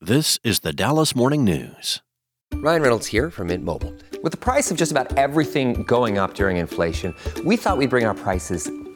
This is the Dallas Morning News. Ryan Reynolds here from Mint Mobile. With the price of just about everything going up during inflation, we thought we'd bring our prices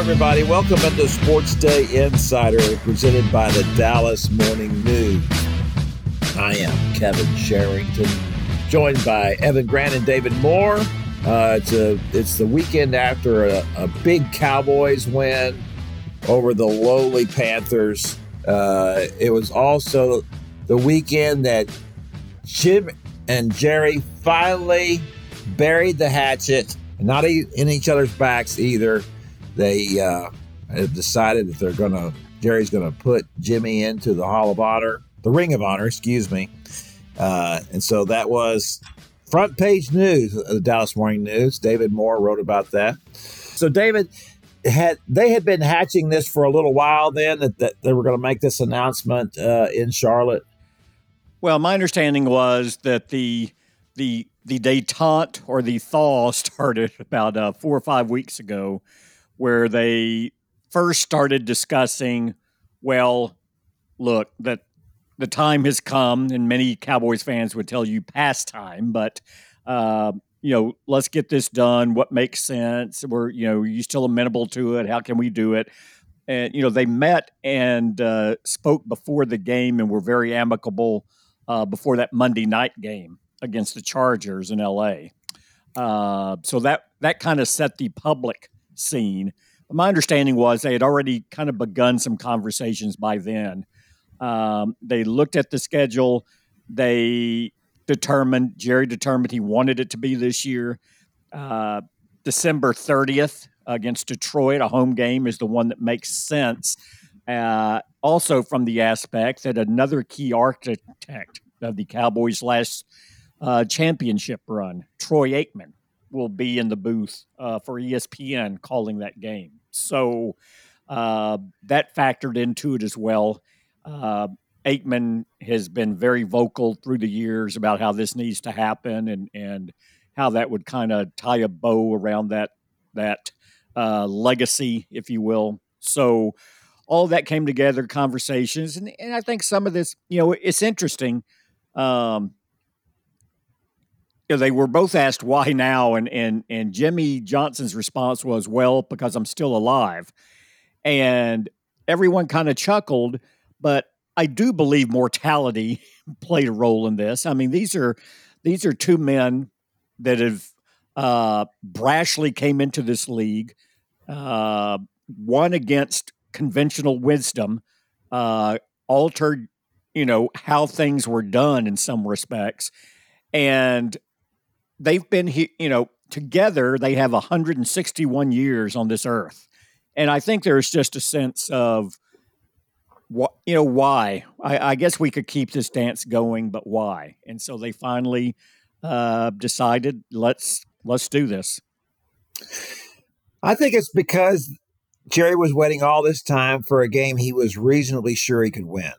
everybody. Welcome into SportsDay Insider, presented by the Dallas Morning News. I am Kevin Sherrington, joined by Evan Grant and David Moore. Uh, it's a it's the weekend after a, a big Cowboys win over the lowly Panthers. Uh, it was also the weekend that Jim and Jerry finally buried the hatchet, not in each other's backs either. They uh, have decided that they're going to, Jerry's going to put Jimmy into the Hall of Honor, the Ring of Honor, excuse me. Uh, and so that was front page news of the Dallas Morning News. David Moore wrote about that. So, David, had they had been hatching this for a little while then that, that they were going to make this announcement uh, in Charlotte? Well, my understanding was that the the the detente or the thaw started about uh, four or five weeks ago, where they first started discussing. Well, look that the time has come, and many Cowboys fans would tell you past time, but uh, you know, let's get this done. What makes sense? We're you know, are you still amenable to it? How can we do it? And you know, they met and uh, spoke before the game, and were very amicable uh, before that Monday night game against the Chargers in LA. Uh, so that that kind of set the public scene. But my understanding was they had already kind of begun some conversations by then. Um, they looked at the schedule. They determined Jerry determined he wanted it to be this year. Uh, December 30th against Detroit, a home game, is the one that makes sense. Uh, also, from the aspect that another key architect of the Cowboys' last uh, championship run, Troy Aikman, will be in the booth uh, for ESPN calling that game. So uh, that factored into it as well. Uh, Aikman has been very vocal through the years about how this needs to happen and and how that would kind of tie a bow around that that uh, legacy, if you will. So all that came together, conversations, and, and I think some of this, you know, it's interesting. Um, you know, they were both asked why now, and and and Jimmy Johnson's response was, "Well, because I'm still alive," and everyone kind of chuckled, but I do believe mortality played a role in this. I mean, these are these are two men that have uh, brashly came into this league, uh, one against conventional wisdom, uh, altered, you know, how things were done in some respects, and they've been, you know, together. They have 161 years on this earth, and I think there's just a sense of what you know why. I, I, guess we could keep this dance going but why? And so they finally uh, decided let's let's do this. I think it's because jerry was waiting all this time for a game he was reasonably sure he could win.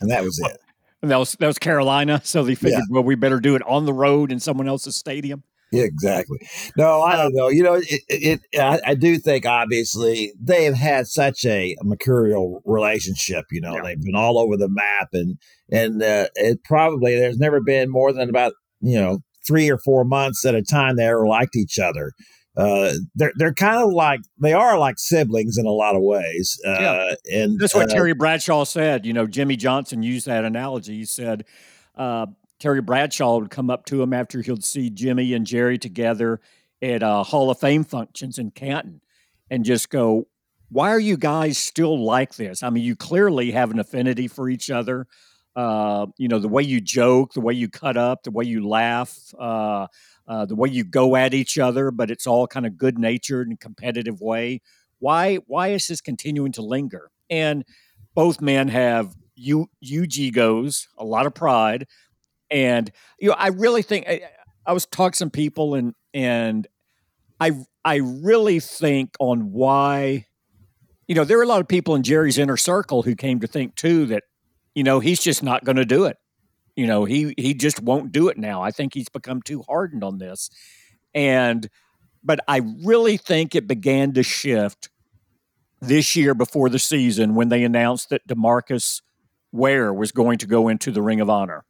And that was it and that was that was carolina so they figured yeah. well we better do it on the road in someone else's stadium yeah, exactly. No, I don't know. You know, it, it, it I, I, do think obviously they have had such a mercurial relationship. You know, yeah. they've been all over the map, and and uh, it probably there's never been more than about you know three or four months at a time they ever liked each other. Uh, they're they're kind of like they are like siblings in a lot of ways. Uh, yeah. and that's what Terry Bradshaw said. You know, Jimmy Johnson used that analogy. He said. Uh, Terry Bradshaw would come up to him after he'd see Jimmy and Jerry together at uh, Hall of Fame functions in Canton and just go, Why are you guys still like this? I mean, you clearly have an affinity for each other. Uh, you know, the way you joke, the way you cut up, the way you laugh, uh, the way you go at each other, but it's all kind of good natured and competitive way. Why, why is this continuing to linger? And both men have U, UG goes, a lot of pride, and you know I really think I, I was talking to some people and and I I really think on why you know there are a lot of people in Jerry's inner circle who came to think too that you know he's just not going to do it. You know he he just won't do it now. I think he's become too hardened on this, and but I really think it began to shift this year before the season when they announced that Demarcus Ware was going to go into the Ring of Honor.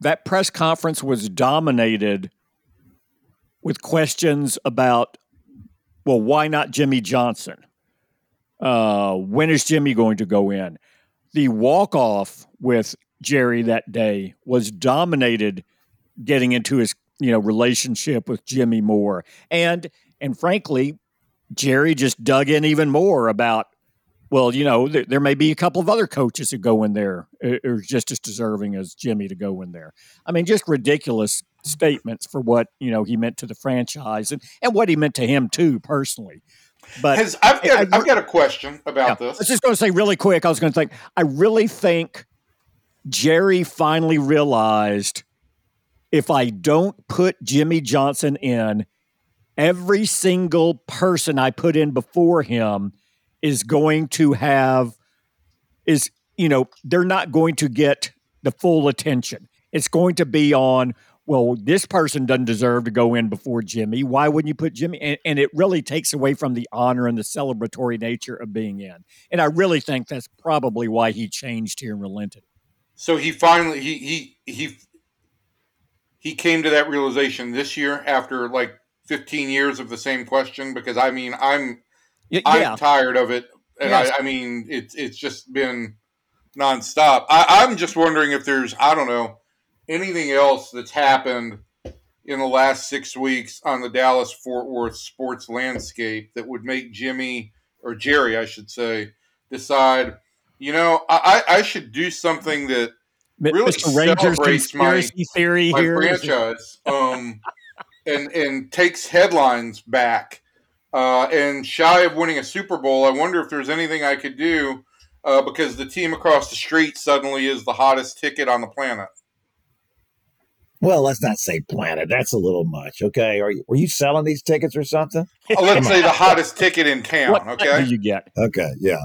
That press conference was dominated with questions about, well, why not Jimmy Johnson? Uh, when is Jimmy going to go in? The walk off with Jerry that day was dominated getting into his you know relationship with Jimmy Moore and and frankly Jerry just dug in even more about, well, you know, there, there may be a couple of other coaches who go in there uh, are just as deserving as Jimmy to go in there. I mean, just ridiculous statements for what you know he meant to the franchise and, and what he meant to him too personally. But Has, I've, got, I, have got a question about yeah, this. I was just going to say really quick. I was going to think. I really think Jerry finally realized if I don't put Jimmy Johnson in, every single person I put in before him is going to have is you know they're not going to get the full attention. It's going to be on well, this person doesn't deserve to go in before Jimmy. Why wouldn't you put Jimmy? And, and, it really takes away from the honor and the celebratory nature of being in. And I really think that's probably why he changed here and relented. So he finally he he he he came to that realization this year after like 15 years of the same question because I mean I'm yeah. I'm tired of it and yes. I, I, mean it's it's just been nonstop. I, I'm just wondering if there's I don't know anything else that's happened in the last six weeks on the Dallas Fort Worth sports landscape that would make Jimmy or Jerry I should say decide you know I, I should do something that really Mr. celebrates my, theory my here. franchise. Um, and and takes headlines back. Uh, and shy of winning a Super Bowl, I wonder if there's anything I could do uh, because the team across the street suddenly is the hottest ticket on the planet. Well, let's not say planet. That's a little much. Okay, are you were you selling these tickets or something? Oh, let's say the hottest ticket in town. What okay, do you get? Okay, yeah.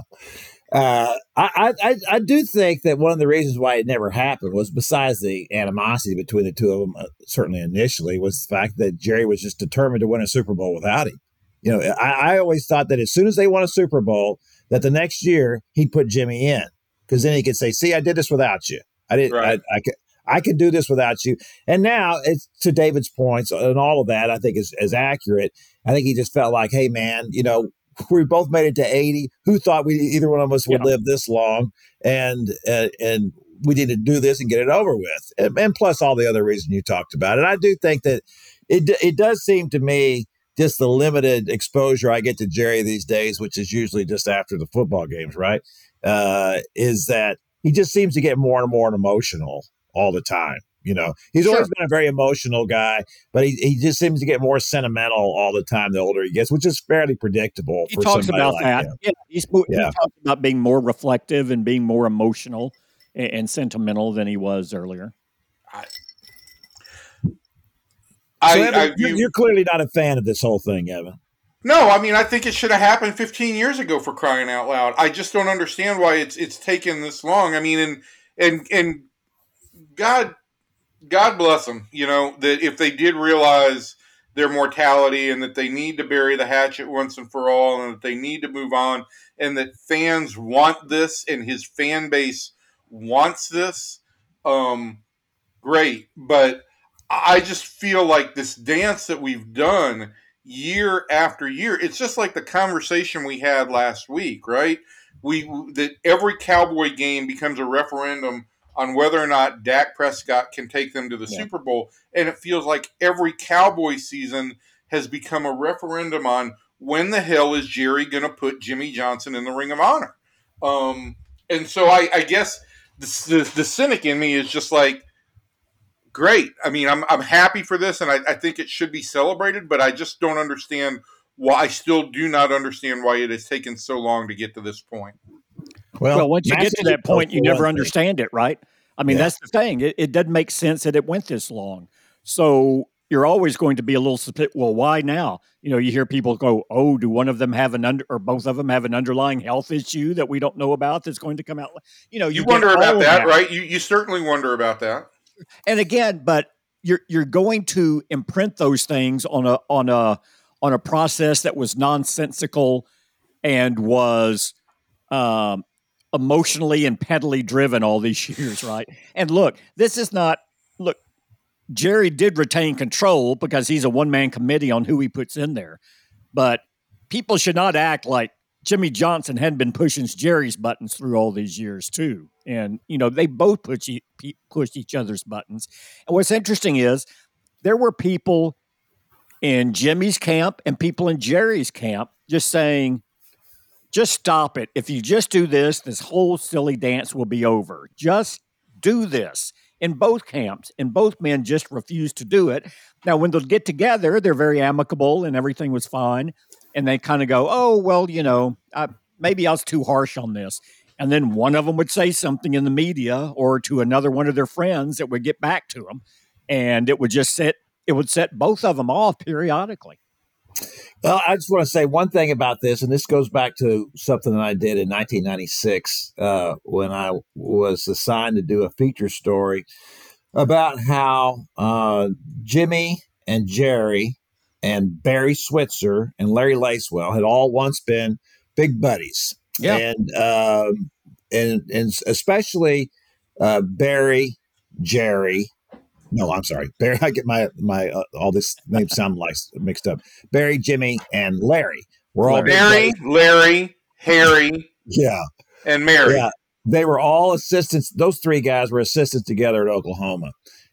Uh, I, I I do think that one of the reasons why it never happened was besides the animosity between the two of them, uh, certainly initially, was the fact that Jerry was just determined to win a Super Bowl without him. You know, I, I always thought that as soon as they won a Super Bowl, that the next year he'd put Jimmy in because then he could say, "See, I did this without you. I didn't. Right. I, I could." I could do this without you. And now it's to David's points and all of that, I think is, is accurate. I think he just felt like, hey, man, you know, we both made it to 80. Who thought we either one of us would yeah. live this long? And uh, and we need to do this and get it over with. And, and, plus all the other reasons you talked about. And I do think that it it does seem to me just the limited exposure I get to Jerry these days, which is usually just after the football games, right? Uh, is that he just seems to get more and more emotional all the time. You know, he's sure. always been a very emotional guy, but he, he just seems to get more sentimental all the time the older he gets, which is fairly predictable. He talks about like that. Him. Yeah, he's, yeah. he talks about being more reflective and being more emotional and, and sentimental than he was earlier. I, so Evan, I, you're, you're clearly not a fan of this whole thing, Evan. No, I mean I think it should have happened 15 years ago for crying out loud. I just don't understand why it's it's taken this long. I mean, and and and God God bless them. You know that if they did realize their mortality and that they need to bury the hatchet once and for all, and that they need to move on, and that fans want this, and his fan base wants this. Um, great, but I just feel like this dance that we've done year after year. It's just like the conversation we had last week, right? We that every Cowboy game becomes a referendum on whether or not Dak Prescott can take them to the yeah. Super Bowl. And it feels like every Cowboy season has become a referendum on when the hell is Jerry going to put Jimmy Johnson in the Ring of Honor? Um, and so I, I guess the, the, the, cynic in me is just like, great. I mean, I'm, I'm happy for this and I, I think it should be celebrated, but I just don't understand why. I still do not understand why it has taken so long to get to this point. Well, well once you get to that point, you never understand it, right? I mean, yeah. that's the thing. It, it doesn't make sense that it went this long. So you're always going to be a little well why now you know you hear people go oh do one of them have an under or both of them have an underlying health issue that we don't know about that's going to come out you know you, you wonder about that, that, right you, you certainly wonder about that and again but you're you're going to imprint those things on a on a on a process that was nonsensical and was um, emotionally and pedally driven all these years right and look this is not look Jerry did retain control because he's a one man committee on who he puts in there. But people should not act like Jimmy Johnson hadn't been pushing Jerry's buttons through all these years too. And you know they both push pushed each other's buttons. And what's interesting is there were people in Jimmy's camp and people in Jerry's camp just saying, "Just stop it. If you just do this, this whole silly dance will be over. Just do this." in both camps, and both men just refused to do it. Now, when they'll get together, they're very amicable and everything was fine. And they kind of go, oh, well, you know, I, maybe I was too harsh on this. And then one of them would say something in the media or to another one of their friends that would get back to them. And it would just set, it would set both of them off periodically. Well, I just want to say one thing about this, and this goes back to something that I did in 1996 uh, when I was assigned to do a feature story about how uh, Jimmy and Jerry and Barry Switzer and Larry Lacewell had all once been big buddies. Yeah. And, um, and, and especially uh, Barry, Jerry, no, I'm sorry. Barry, I get my my uh, all this names sound like mixed up. Barry, Jimmy, and Larry. We're all Barry, Larry, Harry, yeah, and Mary. Yeah, they were all assistants. Those three guys were assistants together at Oklahoma,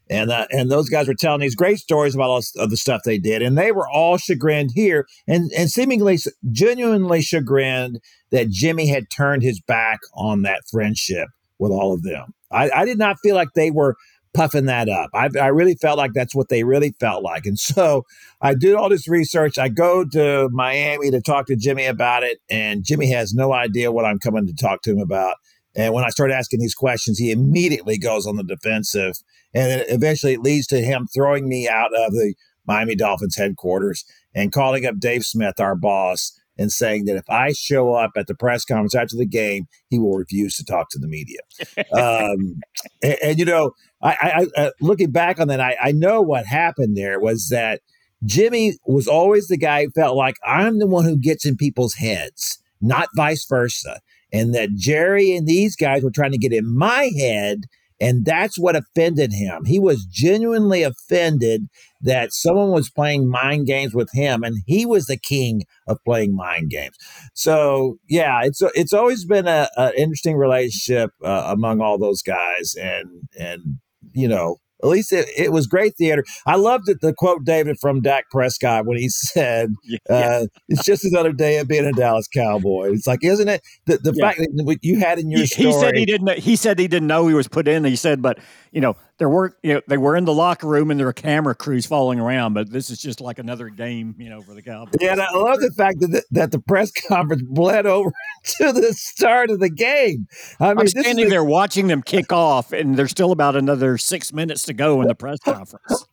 and uh, and those guys were telling these great stories about all of the stuff they did, and they were all chagrined here, and and seemingly genuinely chagrined that Jimmy had turned his back on that friendship with all of them. I, I did not feel like they were puffing that up. I, I really felt like that's what they really felt like. And so I did all this research. I go to Miami to talk to Jimmy about it, and Jimmy has no idea what I'm coming to talk to him about. And when I start asking these questions, he immediately goes on the defensive. And eventually it leads to him throwing me out of the Miami Dolphins headquarters and calling up Dave Smith, our boss, and saying that if I show up at the press conference after the game, he will refuse to talk to the media. um, and, and, you know, I, I, uh, looking back on that, I, I know what happened there was that Jimmy was always the guy who felt like I'm the one who gets in people's heads, not vice versa. And that Jerry and these guys were trying to get in my head and that's what offended him. He was genuinely offended that someone was playing mind games with him, and he was the king of playing mind games. So, yeah, it's it's always been a, a interesting relationship uh, among all those guys, and and you know, at least it, it was great theater. I loved it, the quote, David, from Dak Prescott when he said, yeah. uh, It's just another day of being a Dallas Cowboy. It's like, isn't it? The, the yeah. fact that you had in your he, story. He said he didn't, he said he didn't know he was put in. He said, but, you know, there were you know they were in the locker room and there were camera crews following around, but this is just like another game, you know, for the Cowboys. Yeah, and I love the fact that the, that the press conference bled over to the start of the game. I mean, I'm standing there watching them kick off, and there's still about another six minutes to go in the press conference.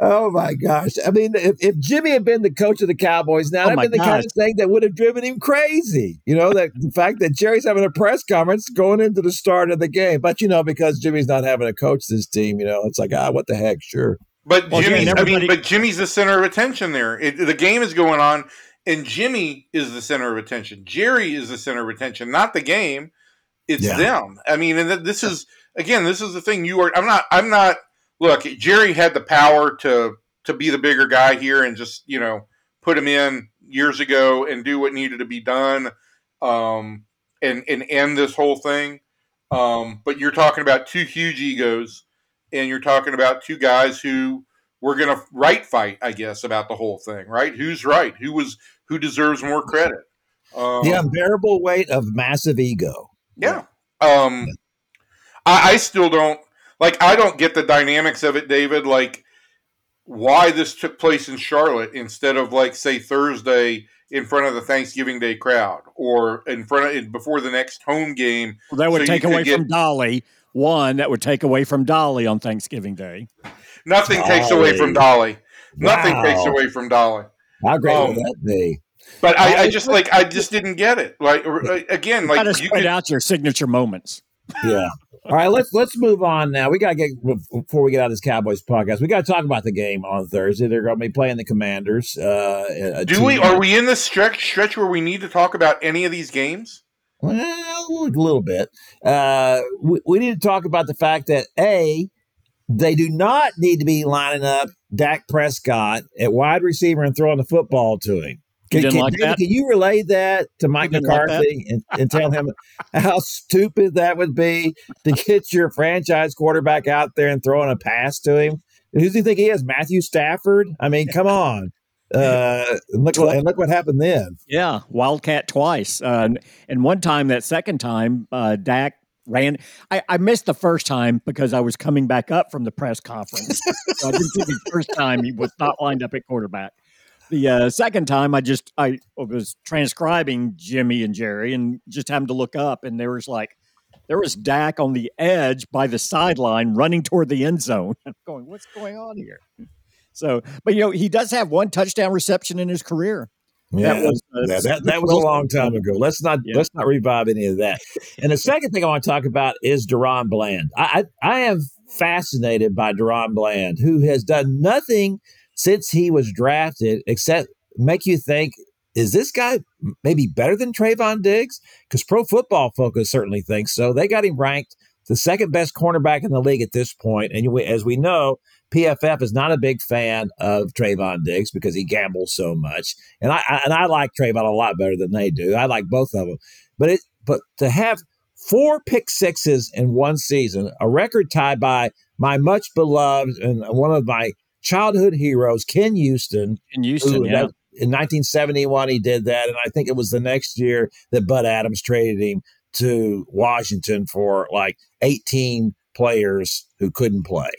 Oh my gosh! I mean, if, if Jimmy had been the coach of the Cowboys, now oh that'd been the kind of thing that would have driven him crazy. You know, that the fact that Jerry's having a press conference going into the start of the game, but you know, because Jimmy's not having a coach this team team. You know, it's like ah, what the heck? Sure. But well, Jimmy's, I mean, but Jimmy's the center of attention there. It, the game is going on, and Jimmy is the center of attention. Jerry is the center of attention, not the game. It's yeah. them. I mean, and this is again, this is the thing. You are. I'm not. I'm not. Look, Jerry had the power to to be the bigger guy here and just you know put him in years ago and do what needed to be done, um, and and end this whole thing. Um, but you're talking about two huge egos and you're talking about two guys who were going to right fight, I guess, about the whole thing, right? Who's right? Who was who deserves more credit? Um, the unbearable weight of massive ego. Yeah. Um, I, I still don't like. I don't get the dynamics of it, David. Like why this took place in Charlotte instead of like say Thursday in front of the Thanksgiving Day crowd or in front of before the next home game. Well, that would so take away get- from Dolly. One that would take away from Dolly on Thanksgiving Day. Nothing takes away from Dolly. Nothing takes away from Dolly. How great Um, would that be? But I, I just like I just didn't get it. Like uh, again, like to you spread could, out your signature moments. Yeah. All right, let's let's move on now. We got to get before we get out of this Cowboys podcast. We got to talk about the game on Thursday. They're going to be playing the Commanders. Uh, do we are we in the stretch stretch where we need to talk about any of these games? Well, a little bit. Uh, we, we need to talk about the fact that a they do not need to be lining up Dak Prescott at wide receiver and throwing the football to him. You can, like David, that? can you relay that to Mike didn't like? McCarthy and, and tell him how stupid that would be to get your franchise quarterback out there and throwing a pass to him? Who does he think he is? Matthew Stafford? I mean, come on. Uh, and look what and look what happened then. Yeah, Wildcat twice, uh, and- and one time that second time, uh, Dak ran. I, I missed the first time because I was coming back up from the press conference. so I didn't see the first time he was not lined up at quarterback. The uh, second time, I just I was transcribing Jimmy and Jerry, and just happened to look up, and there was like there was Dak on the edge by the sideline, running toward the end zone. I'm going, what's going on here? So, but you know, he does have one touchdown reception in his career. Yeah, That was, uh, that, that, that was a long time ago. Let's not Yeah. let's not revive any of that. And the second thing I want to talk about is DaRon Bland. I I, I am fascinated by DaRon Bland, who has done nothing since he was drafted except make you think. Is this guy maybe better than Trevon Diggs? Because Pro Football Focus certainly thinks so. They got him ranked the second best cornerback in the league at this point. And as we know, PFF is not a big fan of Trevon Diggs because he gambles so much. And I, I and I like Trevon a lot better than they do. I like both of them. But it but to have four pick sixes in one season, a record tied by my much beloved and one of my childhood heroes, Ken Houston, in Houston. yeah. that- in 1971 he did that, and I think it was the next year that Bud Adams traded him to Washington for like 18 players who couldn't play.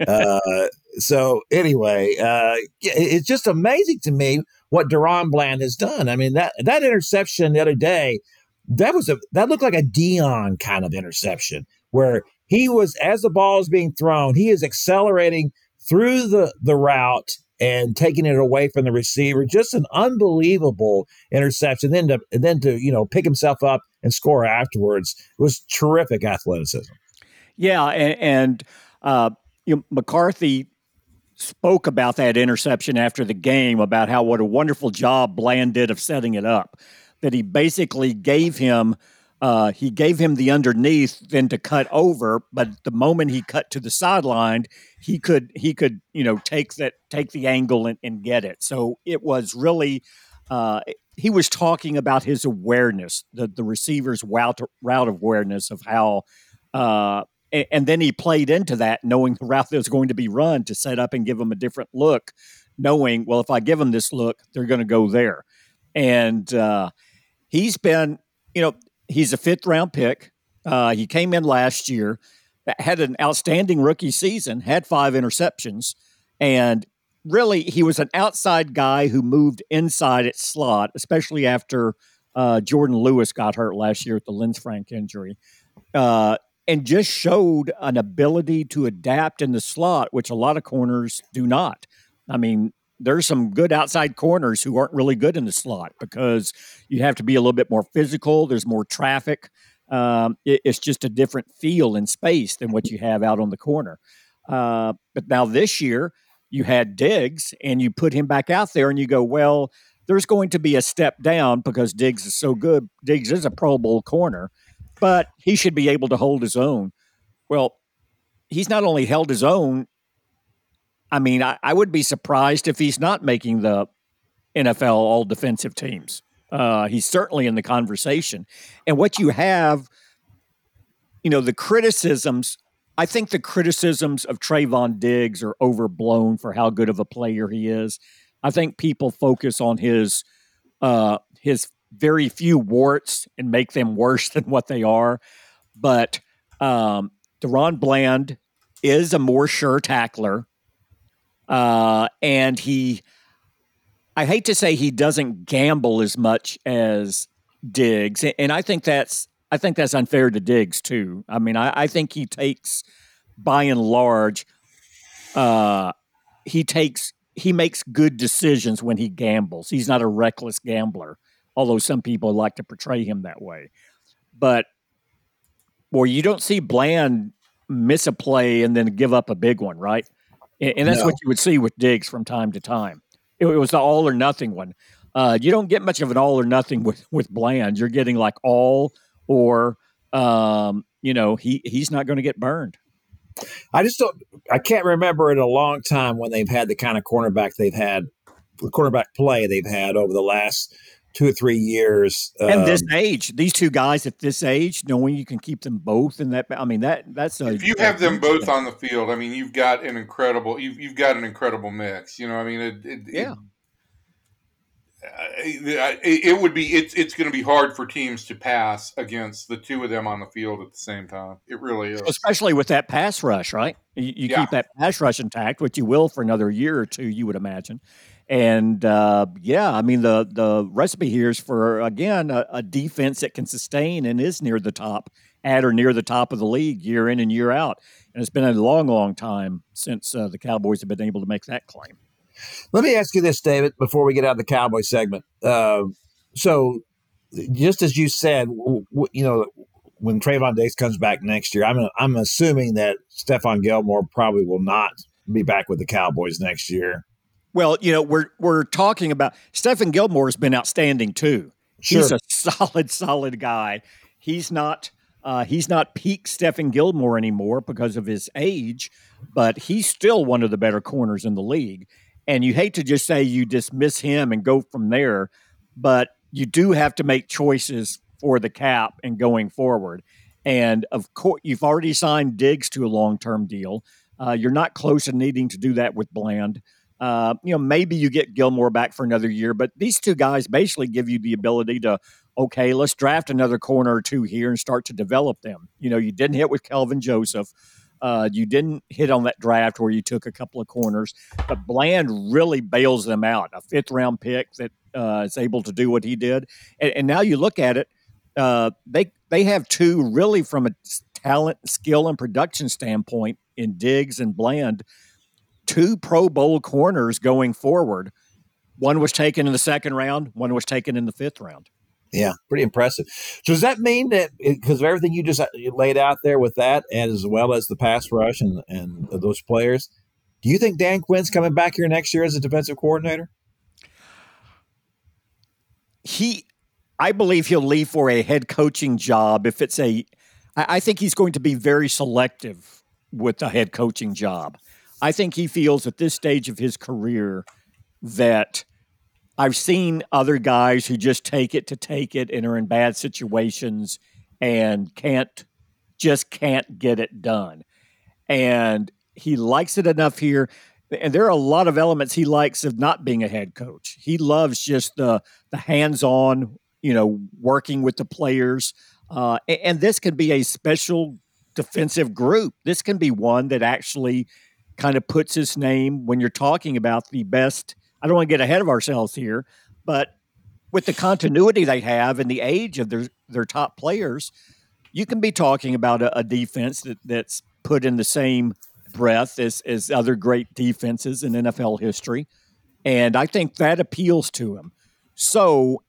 uh, so anyway, uh, it's just amazing to me what DaRon Bland has done. I mean that that interception the other day, that was a that looked like a Deion kind of interception where he was as the ball is being thrown, he is accelerating through the the route and taking it away from the receiver. Just an unbelievable interception. Then to then to you know pick himself up and score afterwards it was terrific athleticism. Yeah, and, and uh, you know, McCarthy spoke about that interception after the game about how what a wonderful job Bland did of setting it up. That he basically gave him uh, he gave him the underneath then to cut over, but the moment he cut to the sideline, he could he could you know take that take the angle and, and get it. So it was really. Uh, he was talking about his awareness, the the receiver's route route awareness of how uh, a- and then he played into that, knowing the route that was going to be run to set up and give him a different look, knowing, well, if I give them this look, they're going to go there. And uh, he's been, you know, he's a fifth round pick. Uh, he came in last year, had an outstanding rookie season, had five interceptions, and really he was an outside guy who moved inside at slot, especially after uh, Jourdan Lewis got hurt last year with the Lisfranc injury. Uh, and just showed an ability to adapt in the slot, which a lot of corners do not. I mean, there's some good outside corners who aren't really good in the slot because you have to be a little bit more physical. There's more traffic. Um, it- it's just a different feel in space than what you have out on the corner. Uh, but now this year, you had Diggs and you put him back out there and you go, well, there's going to be a step down because Diggs is so good. Diggs is a Pro Bowl corner, but he should be able to hold his own. Well, he's not only held his own, I mean, I, I would be surprised if he's not making the NFL all defensive teams. Uh, he's certainly in the conversation. And what you have, you know, the criticisms, I think the criticisms of Trevon Diggs are overblown for how good of a player he is. I think people focus on his uh, his very few warts and make them worse than what they are. But um, DaRon Bland is a more sure tackler, uh, and he. I hate to say he doesn't gamble as much as Diggs, and I think that's I think that's unfair to Diggs too. I mean, I, I think he takes by and large, uh, he takes he makes good decisions when he gambles. He's not a reckless gambler, although some people like to portray him that way. But well, you don't see Bland miss a play and then give up a big one, right? And, and that's no. what you would see with Diggs from time to time. It, it was the all or nothing one. Uh, you don't get much of an all or nothing with with Bland. You're getting like all or um, you know he he's not going to get burned. I just don't. I can't remember in a long time when they've had the kind of cornerback they've had, the cornerback play they've had over the last two or three years. And um, this age, these two guys at this age, knowing you can keep them both in that. I mean that that's a, if you have them both thing. on the field. I mean, you've got an incredible. You've you've got an incredible mix. You know, I mean, it, it, yeah. It, it would be it's it's going to be hard for teams to pass against the two of them on the field at the same time. It really is, especially with that pass rush, right? You, you yeah. keep that pass rush intact, which you will for another year or two, you would imagine. And uh, yeah, I mean the the recipe here is for again a, a defense that can sustain and is near the top, at or near the top of the league year in and year out. And it's been a long, long time since uh, the Cowboys have been able to make that claim. Let me ask you this, David, before we get out of the Cowboy segment. Uh, so, just as you said, w- w- you know, when Trevon Diggs comes back next year, I'm I'm assuming that Stephon Gilmore probably will not be back with the Cowboys next year. Well, you know, we're we're talking about Stephen Gilmore has been outstanding too. Sure. He's a solid, solid guy. He's not uh, he's not peak Stephen Gilmore anymore because of his age, but he's still one of the better corners in the league. And you hate to just say you dismiss him and go from there, but you do have to make choices for the cap and going forward. And of course, you've already signed Diggs to a long term deal. Uh, you're not close to needing to do that with Bland. Uh, you know, maybe you get Gilmore back for another year, but these two guys basically give you the ability to, okay, let's draft another corner or two here and start to develop them. You know, you didn't hit with Kelvin Joseph. Uh, you didn't hit on that draft where you took a couple of corners, but Bland really bails them out. A fifth round pick that uh, is able to do what he did, and, and now you look at it, uh, they they have two really from a talent, skill, and production standpoint in Diggs and Bland, two Pro Bowl corners going forward. One was taken in the second round. One was taken in the fifth round. Yeah, pretty impressive. So does that mean that because of everything you just uh, laid out there with that, as well as the pass rush and and those players, do you think Dan Quinn's coming back here next year as a defensive coordinator? He, I believe he'll leave for a head coaching job if it's a. I think he's going to be very selective with the head coaching job. I think he feels at this stage of his career that I've seen other guys who just take it to take it and are in bad situations and can't just can't get it done. And he likes it enough here. And there are a lot of elements he likes of not being a head coach. He loves just the the hands-on, you know, working with the players. Uh, and, and this can be a special defensive group. This can be one that actually kind of puts his name when you're talking about the best I don't want to get ahead of ourselves here, but with the continuity they have and the age of their their top players, you can be talking about a, a defense that, that's put in the same breath as as other great defenses in NFL history, and I think that appeals to him. So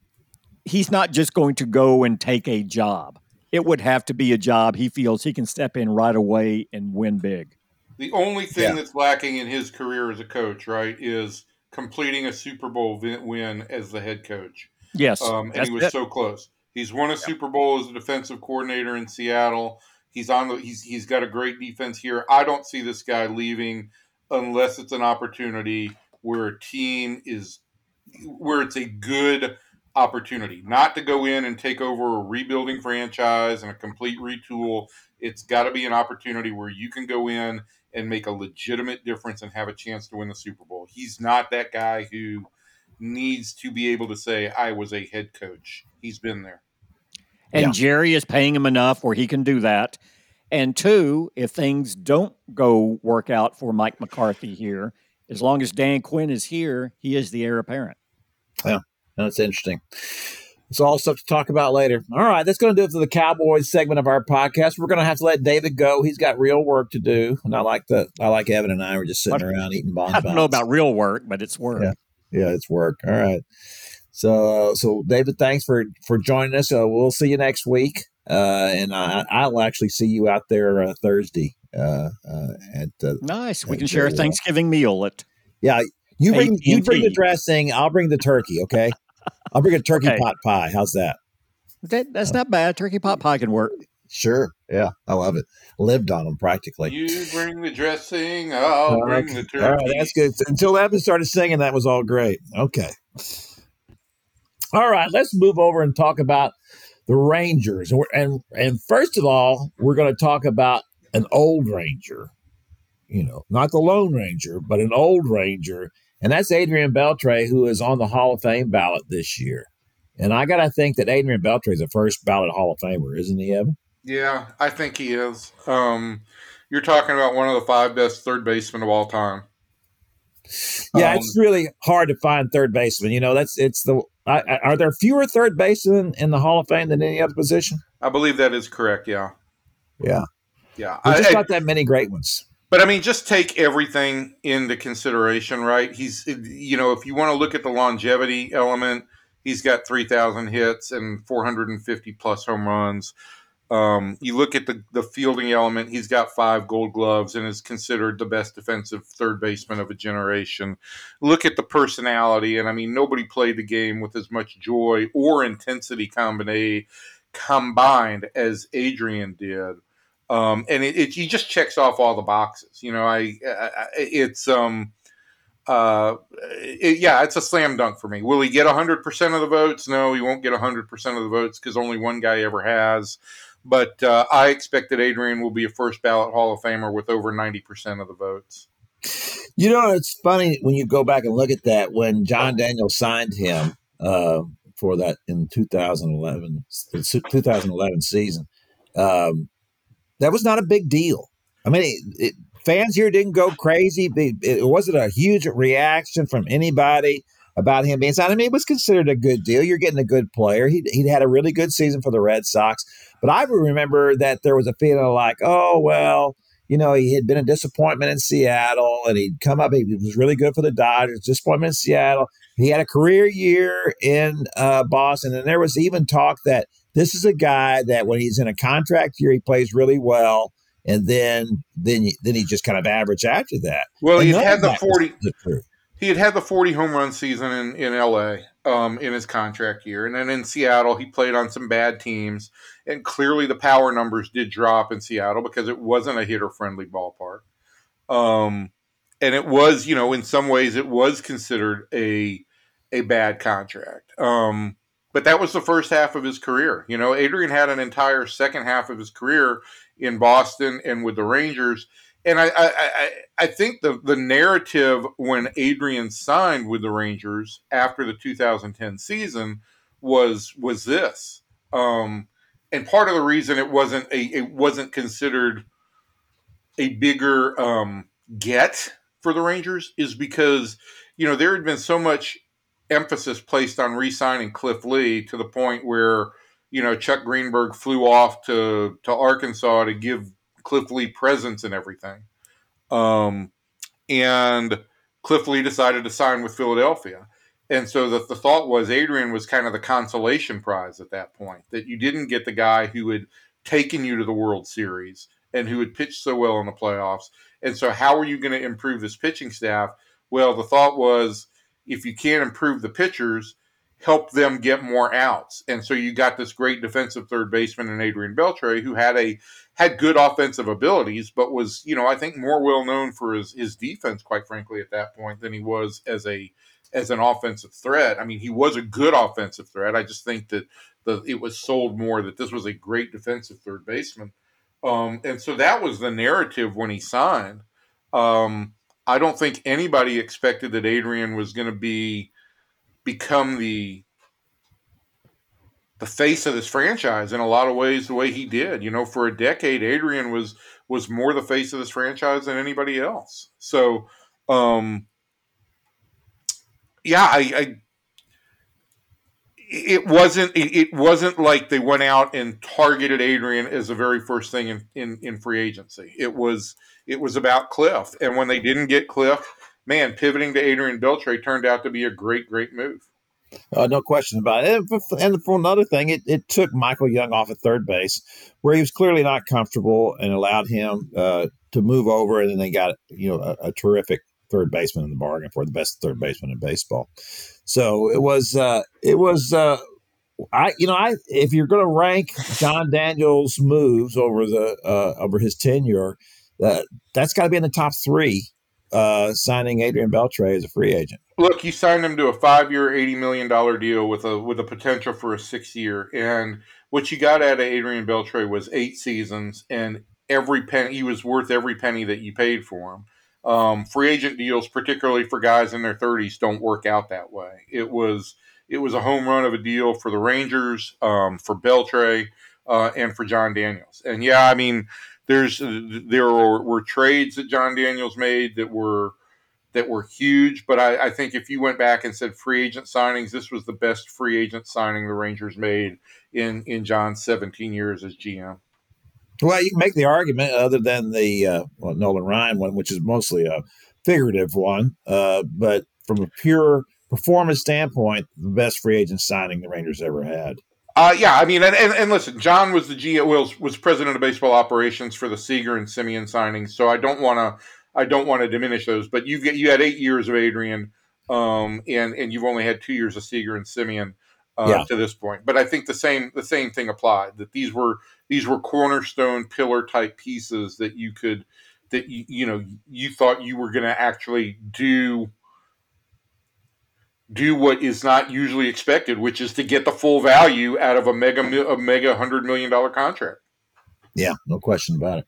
he's not just going to go and take a job. It would have to be a job he feels he can step in right away and win big. The only thing yeah. that's lacking in his career as a coach, right, is completing a Super Bowl win as the head coach. Yes, um, and he was so close. He's won a yep. Super Bowl as a defensive coordinator in Seattle. He's on the. He's he's got a great defense here. I don't see this guy leaving unless it's an opportunity where a team is where it's a good opportunity, not to go in and take over a rebuilding franchise and a complete retool. It's got to be an opportunity where you can go in and make a legitimate difference and have a chance to win the Super Bowl. He's not that guy who needs to be able to say, I was a head coach. He's been there. And yeah. Jerry is paying him enough where he can do that. And two, if things don't go work out for Mike McCarthy here, as long as Dan Quinn is here, he is the heir apparent. Yeah, that's interesting. It's all stuff to talk about later. All right, that's going to do it for the Cowboys segment of our podcast. We're going to have to let David go. He's got real work to do, and I like the I like Evan and I were just sitting around eating bonbons. I don't know about real work, but it's work. Yeah, yeah, it's work. All right. So, so David, thanks for for joining us. Uh, we'll see you next week, uh, and I, I'll actually see you out there uh, Thursday. Uh, uh, at uh, nice. We at can share a Thanksgiving meal at Yeah, you bring you bring the dressing. I'll bring the turkey. Okay, I'll bring a turkey Okay. pot pie. How's that? that, that's not bad. Turkey pot pie can work. Sure. Yeah, I love it. Lived on them practically. You bring the dressing, I'll All right. bring the turkey. All right, that's good. Until Evan started singing, that was all great. Okay. All right, let's move over and talk about the Rangers. And and, and first of all, we're going to talk about an old Ranger. You know, not the Lone Ranger, but an old Ranger, and that's Adrian Beltre, who is on the Hall of Fame ballot this year. And I got to think that Adrian Beltre is a first ballot Hall of Famer, isn't he, Evan? Yeah, I think he is. Um, you're talking about one of the five best third basemen of all time. Yeah, Um, it's really hard to find third baseman. You know, that's it's the. I, I, are there fewer third basemen in the Hall of Fame than any other position? I believe that is correct. Yeah, Yeah, yeah. there's I- just not that many great ones. But I mean, just take everything into consideration, right? He's, you know, if you want to look at the longevity element, he's got 3,000 hits and 450 plus home runs. Um, you look at the, the fielding element, he's got five gold gloves and is considered the best defensive third baseman of a generation. Look at the personality, and I mean, nobody played the game with as much joy or intensity combined, combined as Adrian did um, and it, it he just checks off all the boxes. You know, I, I it's um, uh, it, yeah, it's a slam dunk for me. Will he get hundred percent of the votes? No, he won't get hundred percent of the votes because only one guy ever has. But uh, I expect that Adrian will be a first ballot Hall of Famer with over ninety percent of the votes. You know, it's funny when you go back and look at that when Jon Daniels signed him uh, for that in 2011, the 2011 season. Um, that was not a big deal. I mean, it, it, fans here didn't go crazy. It, it wasn't a huge reaction from anybody about him being signed. I mean, it was considered a good deal. You're getting a good player. He he had a really good season for the Red Sox. But I remember that there was a feeling like, oh well, you know, he had been a disappointment in Seattle, and he'd come up. He was really good for the Dodgers. Disappointment in Seattle. He had a career year in uh, Boston, and there was even talk that this is a guy that when he's in a contract year, he plays really well, and then then then he just kind of average after that. Well, he had the 40 the he had had the 40 home run season in, in LA um, in his contract year. And then in Seattle, he played on some bad teams. And clearly the power numbers did drop in Seattle because it wasn't a hitter friendly ballpark. Um, and it was, you know, in some ways it was considered a, a bad contract. Um, but that was the first half of his career. You know, Adrian had an entire second half of his career in Boston and with the Rangers and I, I, I, I think the, the narrative when Adrian signed with the Rangers after the 2010 season was was this, um, and part of the reason it wasn't a it wasn't considered a bigger um, get for the Rangers is because you know there had been so much emphasis placed on re-signing Cliff Lee to the point where you know Chuck Greenberg flew off to to Arkansas to give Cliff Lee presents and everything. Um, and Cliff Lee decided to sign with Philadelphia. And so the, the thought was Adrian was kind of the consolation prize at that point, that you didn't get the guy who had taken you to the World Series and who had pitched so well in the playoffs. And so, how are you going to improve this pitching staff? Well, the thought was if you can't improve the pitchers, help them get more outs. And so you got this great defensive third baseman in Adrian Beltre who had a had good offensive abilities, but was, you know, I think more well known for his, his defense, quite frankly, at that point than he was as a as an offensive threat. I mean, he was a good offensive threat. I just think that the it was sold more that this was a great defensive third baseman. Um, and so that was the narrative when he signed. Um, I don't think anybody expected that Adrian was going to be become the the face of this franchise in a lot of ways the way he did. You know, for a decade, Adrian was was more the face of this franchise than anybody else. So, um, yeah, I, I it wasn't it, wasn't like they went out and targeted Adrian as the very first thing in, in, in free agency. It was it was about Cliff, and when they didn't get Cliff, man, pivoting to Adrian Beltre turned out to be a great great move. Uh, no question about it. And for, and for another thing, it, it took Michael Young off at third base, where he was clearly not comfortable, and allowed him uh, to move over. And then they got you know a, a, terrific third baseman in the bargain for the best third baseman in baseball. So it was uh, it was uh, I you know I if you're going to rank Jon Daniels' moves over the uh, over his tenure, that that's got to be in the top three. Uh, signing Adrian Beltre as a free agent. Look, you signed him to a five-year, eighty million dollar deal with a with a potential for a six-year, and what you got out of Adrian Beltre was eight seasons, and every penny he was worth every penny that you paid for him. Um, free agent deals, particularly for guys in their 30s, don't work out that way. It was it was a home run of a deal for the Rangers, um, for Beltre, uh, and for Jon Daniels. And yeah, I mean, there's there were, were, trades that Jon Daniels made that were that were huge, but I, I, think if you went back and said free agent signings, this was the best free agent signing the Rangers made in in Jon's 17 years as GM. Well, you can make the argument, other than the uh, well, Nolan Ryan one, which is mostly a figurative one, uh, but from a pure performance standpoint, the best free agent signing the Rangers ever had. Uh, yeah, I mean, and, and, and, listen, Jon was the G was, was president of baseball operations for the Seager and Semien signings, so I don't want to I don't want to diminish those. But you get you had eight years of Adrian, um, and and you've only had two years of Seager and Semien uh, yeah. to this point. But I think the same the same thing applied that these were these were cornerstone pillar type pieces that you could that you, you know you thought you were going to actually do do what is not usually expected, which is to get the full value out of a mega a mega hundred million dollar contract. Yeah, no question about it.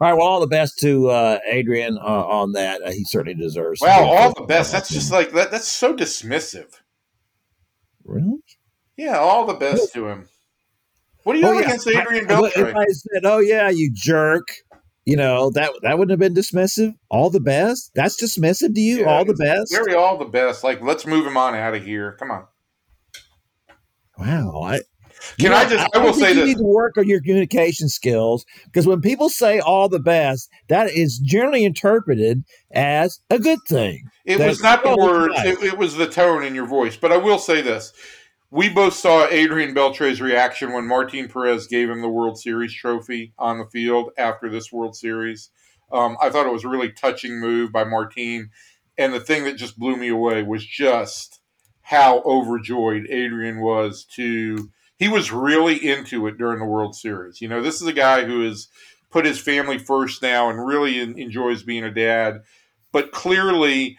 All right, well, all the best to uh, Adrian uh, on that. Uh, he certainly deserves. Well, all the best. That's just like that. That's so dismissive. Really? Yeah, all the best to him. What do you oh, have yeah. against Adrian Beltre? If I said, "Oh yeah, you jerk," you know that that wouldn't have been dismissive. All the best. That's dismissive to you. Yeah, all the best. Very all the best. Like, let's move him on out of here. Come on. Wow, I can I just? I, I will say you this. need to work on your communication skills because when people say all the best, that is generally interpreted as a good thing. It was not the words; it, it, was the tone in your voice. But I will say this: we both saw Adrian Beltre's reaction when Martin Perez gave him the World Series trophy on the field after this World Series. Um, I thought it was a really touching move by Martin. And the thing that just blew me away was just how overjoyed Adrian was to. He was really into it during the World Series. You know, this is a guy who has put his family first now and really enjoys being a dad. But clearly,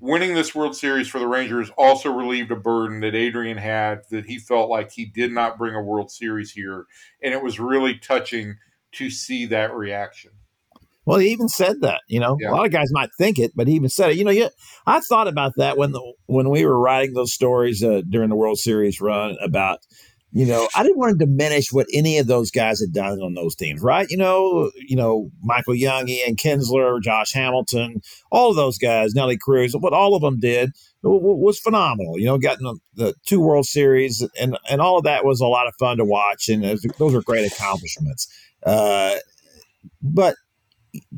winning this World Series for the Rangers also relieved a burden that Adrian had that he felt like he did not bring a World Series here. And it was really touching to see that reaction. Well, he even said that. You know, yeah. a lot of guys might think it, but he even said it. You know, yeah, I thought about that when the when we were writing those stories uh, during the World Series run about you know, I didn't want to diminish what any of those guys had done on those teams, right? You know, you know, Michael Young, Ian Kinsler, Josh Hamilton, all of those guys, Nelly Cruz, what all of them did was phenomenal. You know, getting the, the two World Series and and all of that was a lot of fun to watch, and was, those are great accomplishments. Uh, but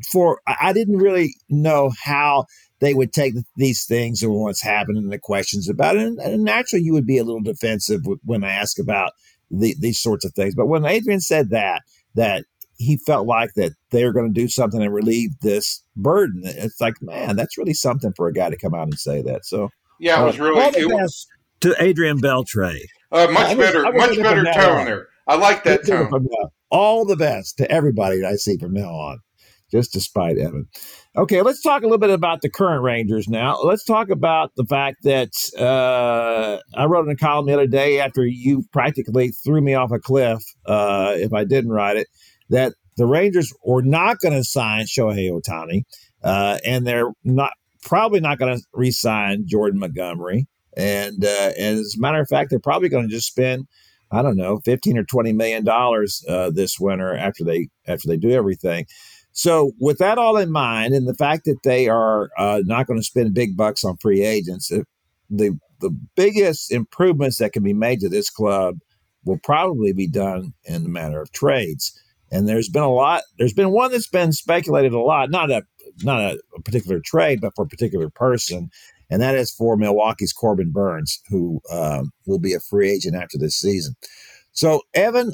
for I didn't really know how they would take these things and what's happening and the questions about it. And, and naturally, you would be a little defensive when I ask about the, these sorts of things. But when Adrian said that, that he felt like that they're going to do something and relieve this burden, it's like, man, that's really something for a guy to come out and say that. So, yeah, it was uh, really all the best to Adrian Beltre. Uh, much better, much better tone there. I like that tone. All the best to everybody that I see from now on just to spite Evan. Okay, let's talk a little bit about the current Rangers now. Let's talk about the fact that uh, I wrote in a column the other day after you practically threw me off a cliff uh, if I didn't write it that the Rangers were not going to sign Shohei Ohtani, uh, and they're not probably not going to re-sign Jordan Montgomery. And, uh, and as a matter of fact, they're probably going to just spend I don't know, fifteen or twenty million dollars uh, this winter after they after they do everything. So, with that all in mind, and the fact that they are uh, not going to spend big bucks on free agents, the the biggest improvements that can be made to this club will probably be done in the matter of trades. And there's been a lot. There's been one that's been speculated a lot, not a not a, a particular trade, but for a particular person, and that is for Milwaukee's Corbin Burnes, who um, will be a free agent after this season. So, Evan,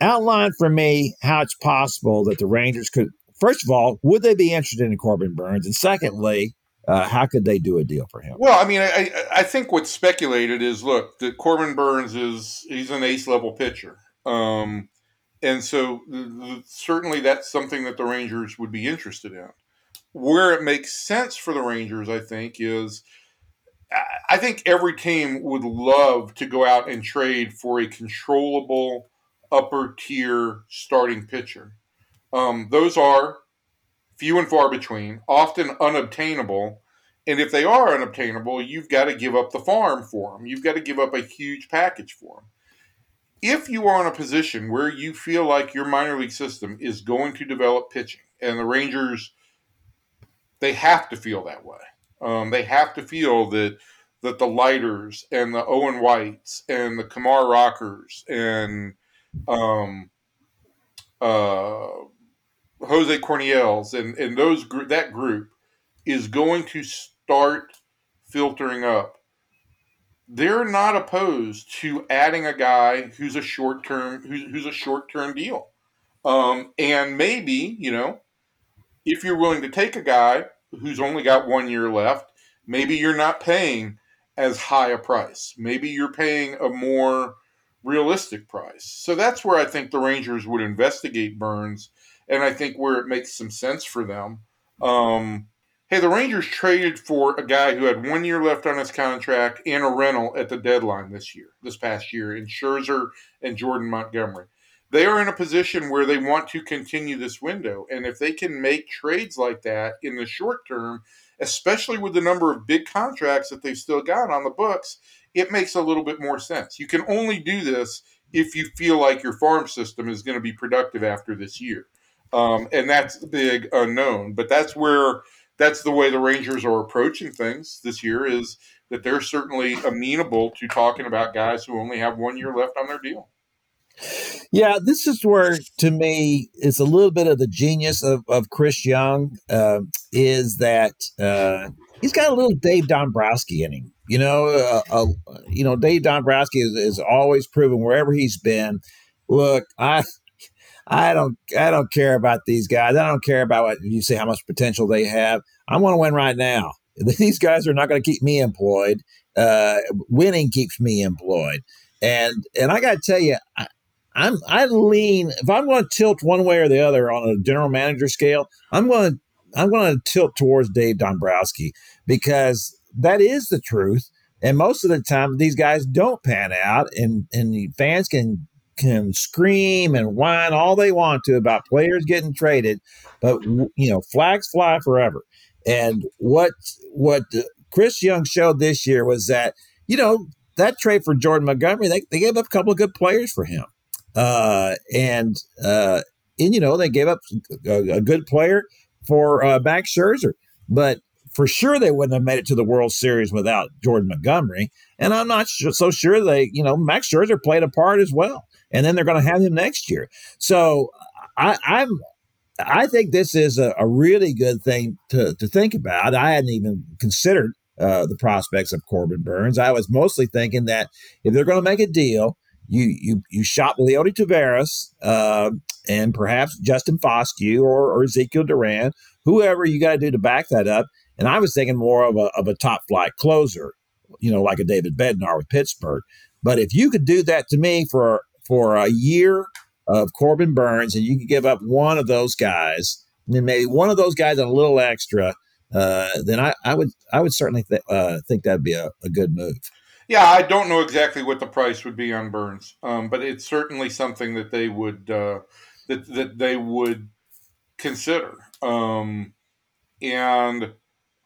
outline for me how it's possible that the Rangers could. First of all, would they be interested in Corbin Burnes? And secondly, uh, how could they do a deal for him? Well, I mean, I, I think what's speculated is look that Corbin Burnes is he's an ace level pitcher, um, and so certainly that's something that the Rangers would be interested in. Where it makes sense for the Rangers, I think, is I think every team would love to go out and trade for a controllable upper tier starting pitcher. Um, those are few and far between, often unobtainable. And if they are unobtainable, you've got to give up the farm for them. You've got to give up a huge package for them. If you are in a position where you feel like your minor league system is going to develop pitching, and the Rangers, they have to feel that way. Um, they have to feel that that the Leiters and the Owen Whites and the Kumar Rockers and um, uh, Jose Corniels and and those that group is going to start filtering up. They're not opposed to adding a guy who's a short term who's, who's a short term deal, um, and maybe you know if you're willing to take a guy who's only got one year left, maybe you're not paying as high a price. Maybe you're paying a more realistic price. So that's where I think the Rangers would investigate Burnes, and I think where it makes some sense for them. Um, hey, the Rangers traded for a guy who had one year left on his contract and a rental at the deadline this year, this past year, in Scherzer and Jordan Montgomery. They are in a position where they want to continue this window, and if they can make trades like that in the short term, especially with the number of big contracts that they've still got on the books, it makes a little bit more sense. You can only do this if you feel like your farm system is going to be productive after this year. Um, and that's the big unknown. But that's where that's the way the Rangers are approaching things this year is that they're certainly amenable to talking about guys who only have one year left on their deal. Yeah, this is where, to me, it's a little bit of the genius of, of Chris Young uh, is that uh, he's got a little Dave Dombrowski in him. You know, uh, uh, you know, Dave Dombrowski is, is always proven wherever he's been. Look, I, I don't, I don't care about these guys. I don't care about what you say, how much potential they have. I want to win right now. These guys are not going to keep me employed. Uh, winning keeps me employed. And and I got to tell you, I, I'm I lean if I'm going to tilt one way or the other on a general manager scale, I'm going I'm going to tilt towards Dave Dombrowski because that is the truth. And most of the time, these guys don't pan out, and and the fans can can scream and whine all they want to about players getting traded, but you know flags fly forever. And what what Chris Young showed this year was that you know that trade for Jordan Montgomery, they, they gave up a couple of good players for him. Uh, and uh, and you know they gave up a, a good player for uh, Max Scherzer, but for sure they wouldn't have made it to the World Series without Jordan Montgomery. And I'm not so sure they, you know, Max Scherzer played a part as well. And then they're going to have him next year. So I, I'm I think this is a, a, really good thing to, to think about. I hadn't even considered uh, the prospects of Corbin Burnes. I was mostly thinking that if they're going to make a deal, you you you shop Leody Taveras uh, and perhaps Justin Foscue or, or Ezekiel Duran, whoever you got to do to back that up. And I was thinking more of a of a top flight closer, you know, like a David Bednar with Pittsburgh. But if you could do that to me for for a year of Corbin Burnes, and you could give up one of those guys, and then maybe one of those guys a little extra, uh, then I, I would I would certainly th- uh, think that'd be a, a good move. Yeah, I don't know exactly what the price would be on Burnes, um, but it's certainly something that they would uh, that that they would consider, um, and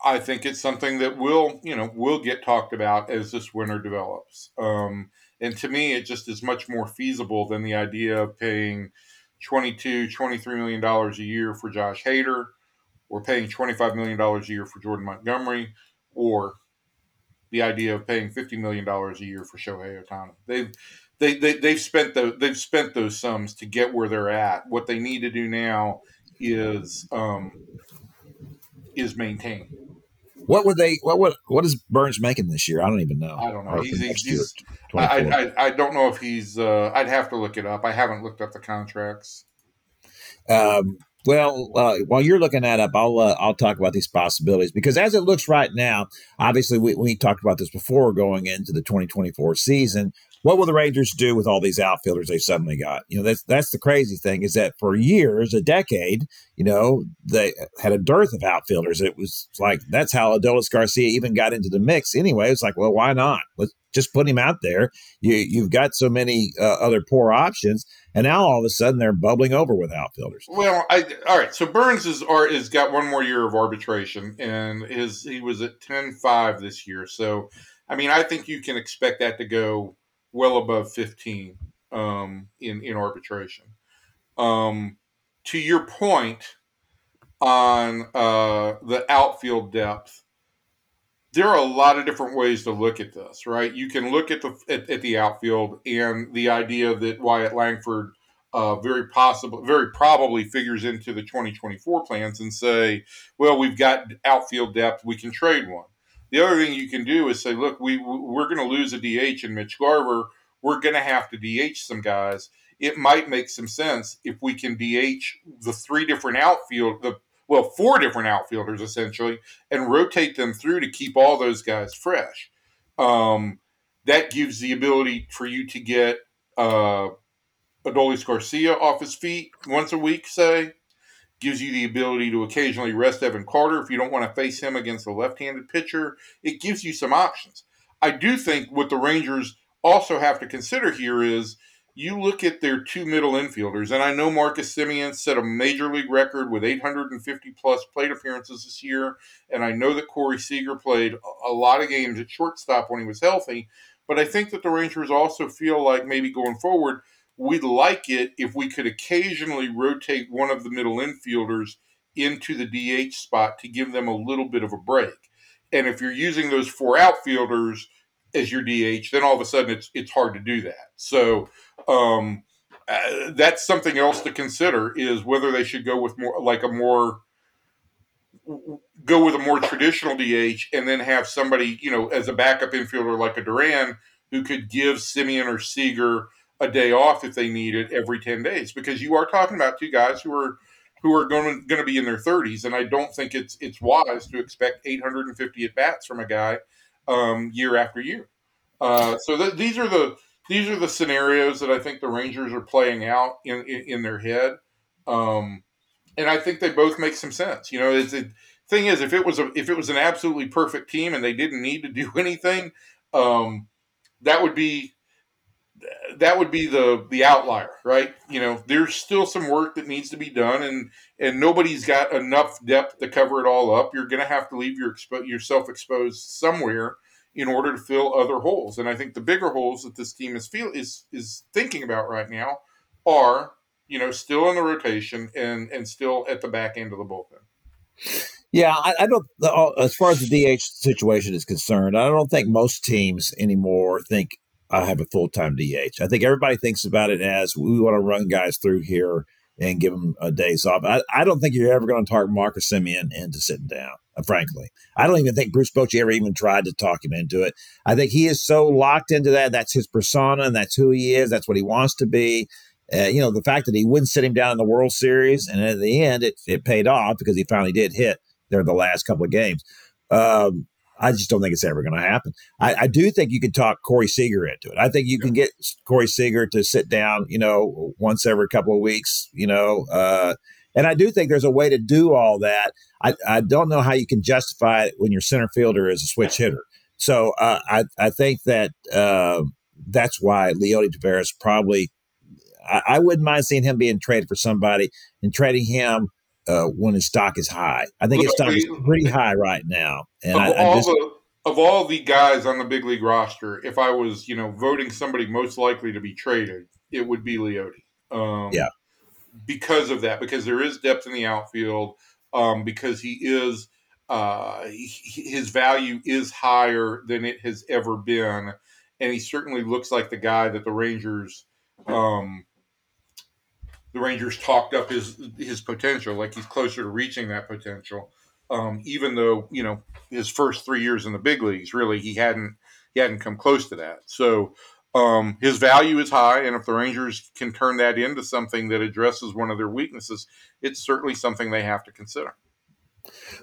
I think it's something that will you know will get talked about as this winter develops. Um, and to me, it just is much more feasible than the idea of paying 22 23 million dollars a year for Josh Hader, or paying 25 million dollars a year for Jordan Montgomery, or the idea of paying fifty million dollars a year for Shohei Ohtani. They've they, they they've spent the they've spent those sums to get where they're at. What they need to do now is um, is maintain. What would they? What what what is Burnes making this year? I don't even know. I don't know. He's, he's, I, I I don't know if he's. Uh, I'd have to look it up. I haven't looked up the contracts. Um, well, uh, while you're looking that up, I'll uh, I'll talk about these possibilities because as it looks right now, obviously we, we talked about this before going into the 2024 season. What will the Rangers do with all these outfielders they suddenly got? You know, that's that's the crazy thing is that for years, a decade, you know, they had a dearth of outfielders. It was like that's how Adolis Garcia even got into the mix. Anyway, it's like, well, why not? Let's just put him out there. You you've got so many uh, other poor options, and now all of a sudden they're bubbling over with outfielders. Well, I all right. So Burnes is is got one more year of arbitration, and his he was at 10-5 this year. So, I mean, I think you can expect that to go well above fifteen um, in in arbitration. Um, to your point on uh, the outfield depth, there are a lot of different ways to look at this, right? You can look at the at, at the outfield and the idea that Wyatt Langford uh, very possible, very probably figures into the 2024 plans and say, well, we've got outfield depth, we can trade one. The other thing you can do is say, look, we we're going to lose a DH in Mitch Garver. We're going to have to DH some guys. It might make some sense if we can DH the three different outfield, the well, four different outfielders essentially, and rotate them through to keep all those guys fresh. Um, that gives the ability for you to get uh, Adolis Garcia off his feet once a week, say. Gives you the ability to occasionally rest Evan Carter if you don't want to face him against a left handed pitcher. It gives you some options. I do think what the Rangers also have to consider here is you look at their two middle infielders, and I know Marcus Semien set a major league record with 850 plus plate appearances this year, and I know that Corey Seager played a lot of games at shortstop when he was healthy, but I think that the Rangers also feel like maybe going forward, we'd like it if we could occasionally rotate one of the middle infielders into the DH spot to give them a little bit of a break. And if you're using those four outfielders as your DH, then all of a sudden it's it's hard to do that. So um, uh, that's something else to consider is whether they should go with more like a more go with a more traditional DH and then have somebody you know as a backup infielder like a Duran who could give Semien or Seager a day off if they need it every 10 days because you are talking about two guys who are who are going to, going to be in their 30s and I don't think it's it's wise to expect 850 at bats from a guy um, year after year. Uh, so th- these are the these are the scenarios that I think the Rangers are playing out in in, in their head, um, and I think they both make some sense. You know, it's, the thing is, if it was a if it was an absolutely perfect team and they didn't need to do anything, um, that would be that would be the the outlier, right? You know, there's still some work that needs to be done, and and nobody's got enough depth to cover it all up. You're going to have to leave your expo- yourself exposed somewhere in order to fill other holes. And I think the bigger holes that this team is feel is is thinking about right now are you know still in the rotation and and still at the back end of the bullpen. Yeah, I, I don't. uh, As far as the DH situation is concerned, I don't think most teams anymore think I have a full time DH. I think everybody thinks about it as we want to run guys through here and give them a days off. I, I don't think you're ever going to talk Marcus Semien into sitting down. uh, Frankly, I don't even think Bruce Bochy ever even tried to talk him into it. I think he is so locked into that. That's his persona, and that's who he is. That's what he wants to be. Uh, you know, the fact that he wouldn't sit him down in the World Series, and at the end, it, it paid off because he finally did hit there the last couple of games. Um, I just don't think it's ever going to happen. I, I, do think you can talk Corey Seager into it. I think you can get Corey Seager to sit down, you know, once every couple of weeks, you know, uh, and I do think there's a way to do all that. I, I don't know how you can justify it when your center fielder is a switch hitter. So uh, I, I think that uh, that's why Leody Taveras probably, I, I wouldn't mind seeing him being traded for somebody and trading him uh, when his stock is high. I think his stock is pretty high right now. And of, I, all just, the, of all the guys on the big league roster, if I was, you know, voting somebody most likely to be traded, it would be Leody. Um, yeah. Because of that, because there is depth in the outfield, um, because he is uh, his value is higher than it has ever been, and he certainly looks like the guy that the Rangers. Um, the Rangers talked up his his potential, like he's closer to reaching that potential. Um, even though you know his first three years in the big leagues, really he hadn't he hadn't come close to that. So um, his value is high, and if the Rangers can turn that into something that addresses one of their weaknesses, it's certainly something they have to consider.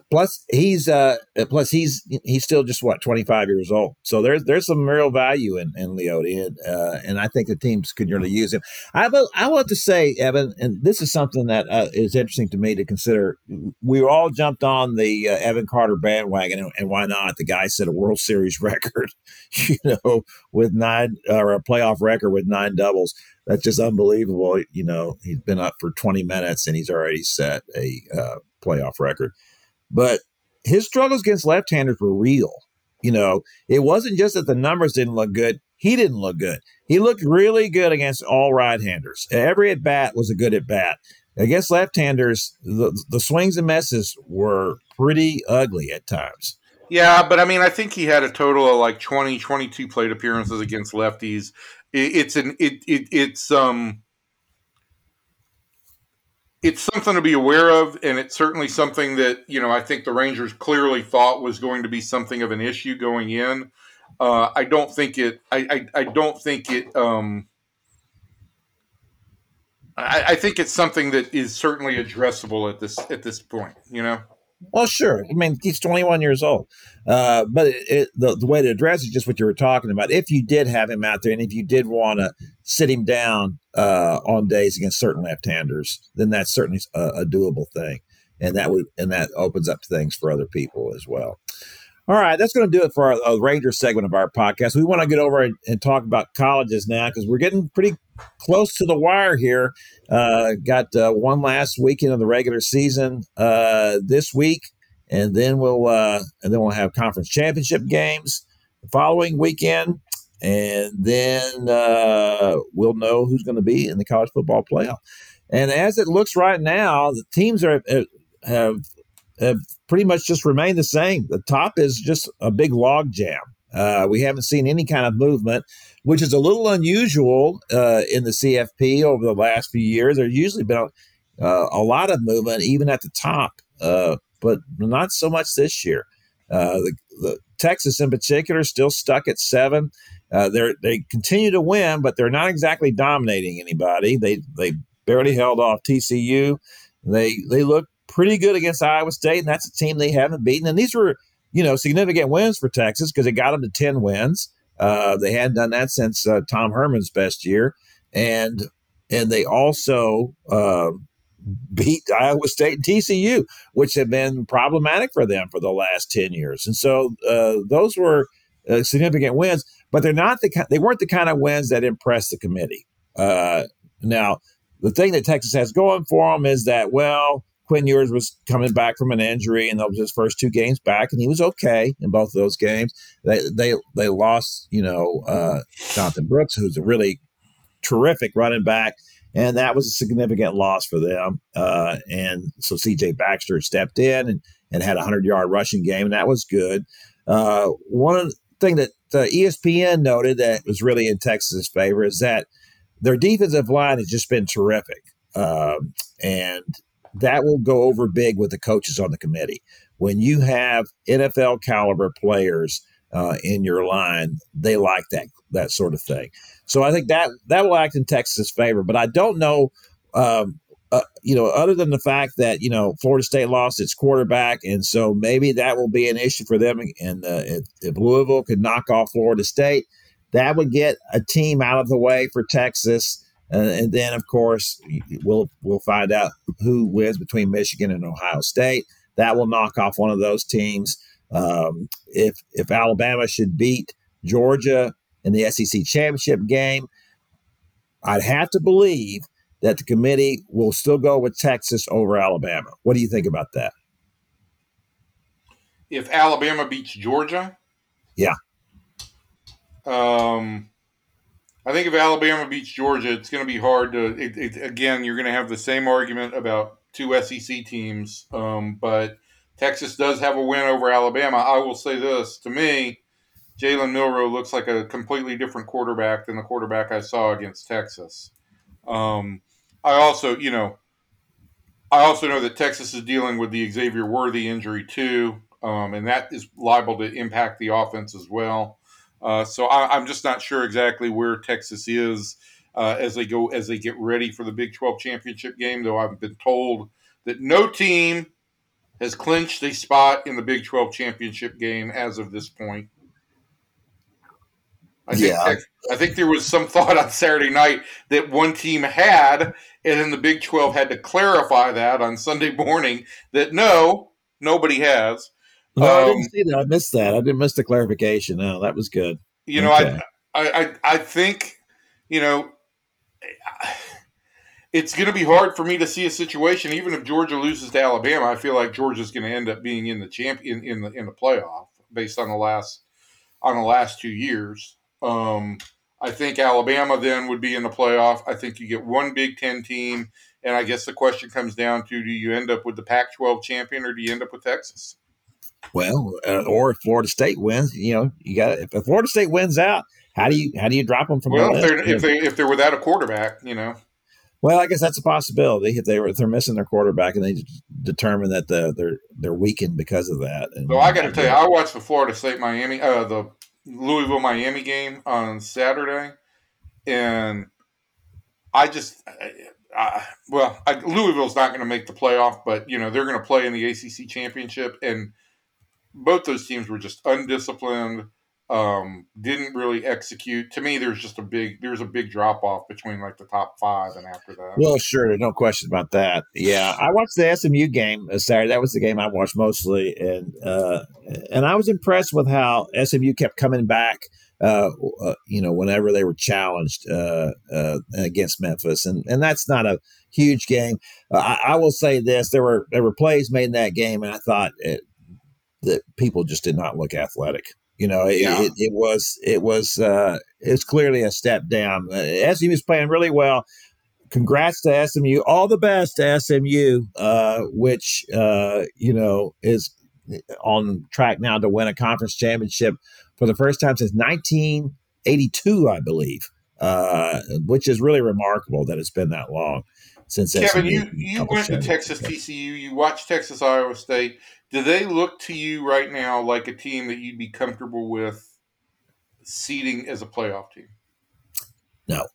Plus, he's uh, plus he's he's still just what twenty five years old. So there's there's some real value in in Leody, and uh, and I think the teams could really use him. I will I want to say, Evan, and this is something that uh, is interesting to me to consider. We all jumped on the uh, Evan Carter bandwagon, and, and, why not? The guy set a World Series record, you know, with nine or a playoff record with nine doubles. That's just unbelievable. You know, he's been up for twenty minutes and he's already set a uh, playoff record. But his struggles against left-handers were real. You know, it wasn't just that the numbers didn't look good; he didn't look good. He looked really good against all right-handers. Every at bat was a good at bat. Against left-handers, the, the swings and misses were pretty ugly at times. Yeah, but I mean, I think he had a total of like 20, 22 plate appearances against lefties. It, it's an it, it it's um it's something to be aware of, and it's certainly something that you know I think the Rangers clearly thought was going to be something of an issue going in. Uh, I don't think it. I, I, I don't think it. Um, I, I think it's something that is certainly addressable at this at this point. You know. Well, sure. I mean, he's 21 years old. Uh, but it, it, the, the way to address it is just what you were talking about. If you did have him out there and if you did want to sit him down uh, on days against certain left-handers, then that's certainly a, a doable thing. And that would and that opens up things for other people as well. All right, that's going to do it for our, our Ranger segment of our podcast. We want to get over and, and talk about colleges now because we're getting pretty close to the wire here. Uh, got uh, one last weekend of the regular season uh, this week, and then we'll uh, and then we'll have conference championship games the following weekend, and then uh, we'll know who's going to be in the college football playoff. And as it looks right now, the teams are uh, have have pretty much just remained the same. The top is just a big log jam. Uh, we haven't seen any kind of movement, which is a little unusual uh, in the CFP over the last few years. There's usually been a, uh, a lot of movement, even at the top, uh, but not so much this year. Uh, the, the, Texas, in particular, still stuck at seven. Uh, they continue to win, but they're not exactly dominating anybody. They they barely held off TCU. They they look pretty good against Iowa State, and that's a team they haven't beaten. And these were, you know, significant wins for Texas because it got them to 10 wins. Uh, they hadn't done that since uh, Tom Herman's best year. And and they also uh, beat Iowa State and TCU, which have been problematic for them for the last 10 years. And so uh, those were uh, significant wins, but they're not the they weren't the kind of wins that impressed the committee. Uh, now, the thing that Texas has going for them is that, well, Quinn Ewers was coming back from an injury, and that was his first two games back, and he was okay in both of those games. They they they lost, you know, uh, Jonathan Brooks, who's a really terrific running back, and that was a significant loss for them. Uh, and so C.J. Baxter stepped in and, and had a hundred yard rushing game, and that was good. Uh, one thing that the ESPN noted that was really in Texas' favor is that their defensive line has just been terrific. Um, and that will go over big with the coaches on the committee. When you have NFL caliber players uh, in your line, they like that that sort of thing. So I think that that will act in Texas' favor. But I don't know, um, uh, you know, other than the fact that you know Florida State lost its quarterback, and so maybe that will be an issue for them. And uh, if, if Louisville could knock off Florida State, that would get a team out of the way for Texas. Uh, and then, of course, we'll we'll find out who wins between Michigan and Ohio State. That will knock off one of those teams. Um, if if Alabama should beat Georgia in the SEC championship game, I'd have to believe that the committee will still go with Texas over Alabama. What do you think about that? If Alabama beats Georgia, yeah. Um, I think if Alabama beats Georgia, it's going to be hard to. It, it, again, you're going to have the same argument about two SEC teams, um, but Texas does have a win over Alabama. I will say this to me, Jalen Milroe looks like a completely different quarterback than the quarterback I saw against Texas. Um, I also, you know, I also know that Texas is dealing with the Xavier Worthy injury too, um, and that is liable to impact the offense as well. Uh, so I, am just not sure exactly where Texas is uh, as they go as they get ready for the Big 12 championship game. Though I've been told that no team has clinched a spot in the Big 12 championship game as of this point. I think, yeah. I think there was some thought on Saturday night that one team had, and then the Big 12 had to clarify that on Sunday morning that no, nobody has. No, um, I didn't um, see that. I missed that. I didn't miss the clarification. No, that was good. You know, okay. I, I, I think, you know, it's going to be hard for me to see a situation, even if Georgia loses to Alabama. I feel like Georgia's going to end up being in the champion in the in the playoff based on the last on the last two years. Um, I think Alabama then would be in the playoff. I think you get one Big Ten team, and I guess the question comes down to: Do you end up with the Pac-12 champion, or do you end up with Texas? Well, uh, or if Florida State wins, you know, you got if Florida State wins out, how do you how do you drop them from? Well, if they're if they if they're without a quarterback, you know. Well, I guess that's a possibility if they were if they're missing their quarterback and they determine that the, they're they're weakened because of that. And, so I got to tell you, I watched the Florida State Miami, uh, the Louisville Miami game on Saturday, and I just, I, well, I, Louisville's not going to make the playoff, but you know they're going to play in the ACC championship, and both those teams were just undisciplined um, didn't really execute. To me, there's just a big there's a big drop off between like the top five and after that. Well, sure, no question about that. Yeah, I watched the SMU game uh, Saturday. That was the game I watched mostly, and uh, and I was impressed with how SMU kept coming back. Uh, uh, you know, whenever they were challenged uh, uh, against Memphis, and and that's not a huge game. I, I, will say this: there were there were plays made in that game, and I thought it, that people just did not look athletic. You know, it, yeah. it, it, was it was uh, it's clearly a step down. Uh, SMU is playing really well. Congrats to SMU. All the best to SMU, uh, which uh, you know is on track now to win a conference championship for the first time since 1982, I believe, uh, which is really remarkable that it's been that long since. Kevin, SMU you you went to Texas TCU. You watched Texas Iowa State do they look to you right now like a team that you'd be comfortable with seeding as a playoff team? No.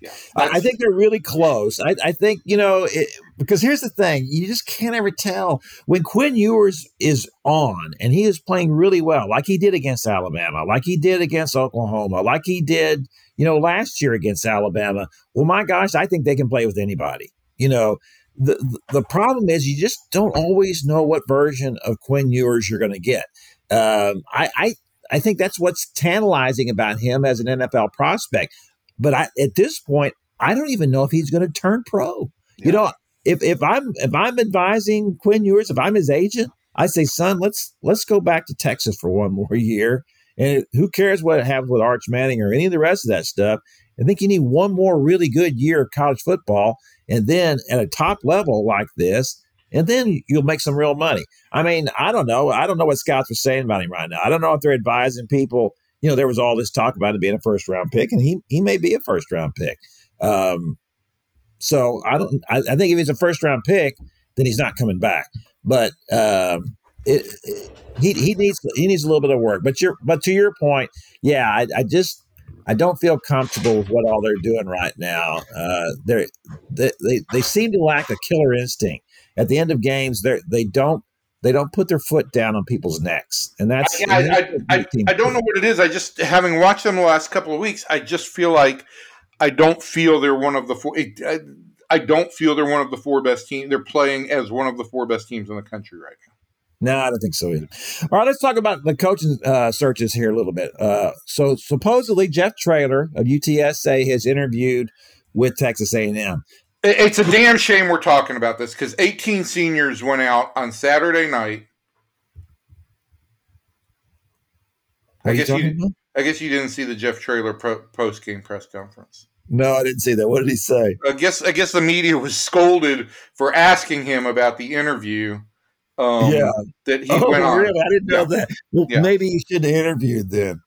Yeah, I think they're really close. I, I think you know it, because here's the thing: you just can't ever tell when Quinn Ewers is on and he is playing really well, like he did against Alabama, like he did against Oklahoma, like he did you know last year against Alabama. Well, my gosh, I think they can play with anybody. You know, the the problem is you just don't always know what version of Quinn Ewers you're going to get. Um, I, I I think that's what's tantalizing about him as an NFL prospect. But I, at this point, I don't even know if he's going to turn pro. Yeah. You know, if if I'm if I'm advising Quinn Ewers, if I'm his agent, I say, son, let's let's go back to Texas for one more year. And who cares what happens with Arch Manning or any of the rest of that stuff? I think you need one more really good year of college football, and then at a top level like this, and then you'll make some real money. I mean, I don't know. I don't know what scouts are saying about him right now. I don't know if they're advising people. You know, there was all this talk about him being a first round pick, and he he may be a first round pick. Um, so I don't. I, I, think if he's a first round pick, then he's not coming back. But um, it, it, he he needs he needs a little bit of work. But you're but to your point, yeah, I, I just I don't feel comfortable with what all they're doing right now. Uh, they they they seem to lack a killer instinct. At the end of games, they they don't they don't put their foot down on people's necks, and that's. I, I, I, I, don't know what it is. I just having watched them the last couple of weeks, I just feel like I don't feel they're one of the four. I, I don't feel they're one of the four best teams. They're playing as one of the four best teams in the country right now. No, I don't think so either. All right, let's talk about the coaching uh, searches here a little bit. Uh, so supposedly Jeff Traylor of UTSA has interviewed with Texas A&M. It's a damn shame we're talking about this because 18 seniors went out on Saturday night. I guess you, you I guess you didn't see the Jeff Traylor post game press conference. No, I didn't see that. What did he say? I guess I guess the media was scolded for asking him about the interview Um, Yeah. that he oh, went on. really? I didn't know that. Well, Yeah. maybe you should have interviewed then.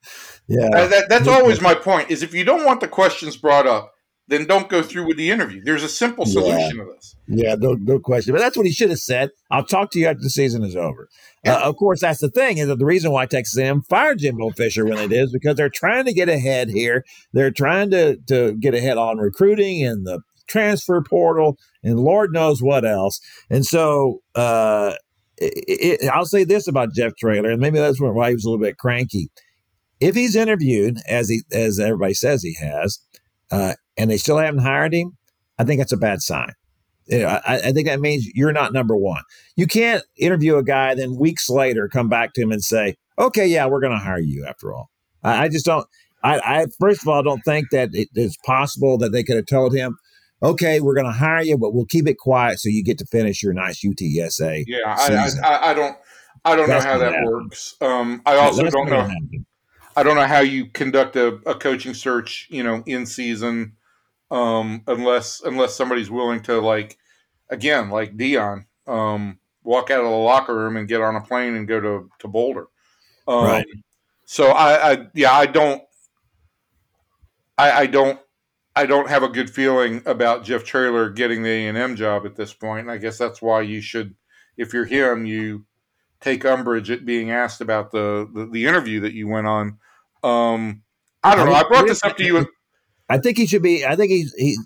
Yeah. Uh, that, that's always my point. Is if you don't want the questions brought up, then don't go through with the interview. There's a simple Yeah. solution to this. Yeah, no, no question. But that's what he should have said. I'll talk to you after the season is over. Uh, of course, that's the thing is that the reason why Texas A&M fired Jimbo Fisher when it is because they're trying to get ahead here. They're trying to to get ahead on recruiting and the transfer portal and Lord knows what else. And so uh, it, it, I'll say this about Jeff Traylor, and maybe that's why he was a little bit cranky. If he's interviewed as he as everybody says he has, uh, and they still haven't hired him, I think that's a bad sign. You know, I, I think that means you're not number one. You can't interview a guy, then weeks later come back to him and say, "Okay, yeah, we're going to hire you." After all, I, I just don't. I, I first of all don't think that it is possible that they could have told him, "Okay, we're going to hire you, but we'll keep it quiet so you get to finish your nice UTSA." Yeah, I, season." I, I, don't, I don't That's know how that happen. works. Um, I also That's don't know. happen. I don't know how you conduct a, a coaching search, you know, in season, um, unless unless somebody's willing to like, again, like Deion, um, walk out of the locker room and get on a plane and go to to Boulder. Um, Right. So I, I, yeah, I don't, I, I don't, I don't have a good feeling about Jeff Traylor getting the A and M job at this point. And I guess that's why you should, if you're him, you take umbrage at being asked about the the, the interview that you went on. Um, I don't know. I brought this up to you. I think he should be. I think he's he.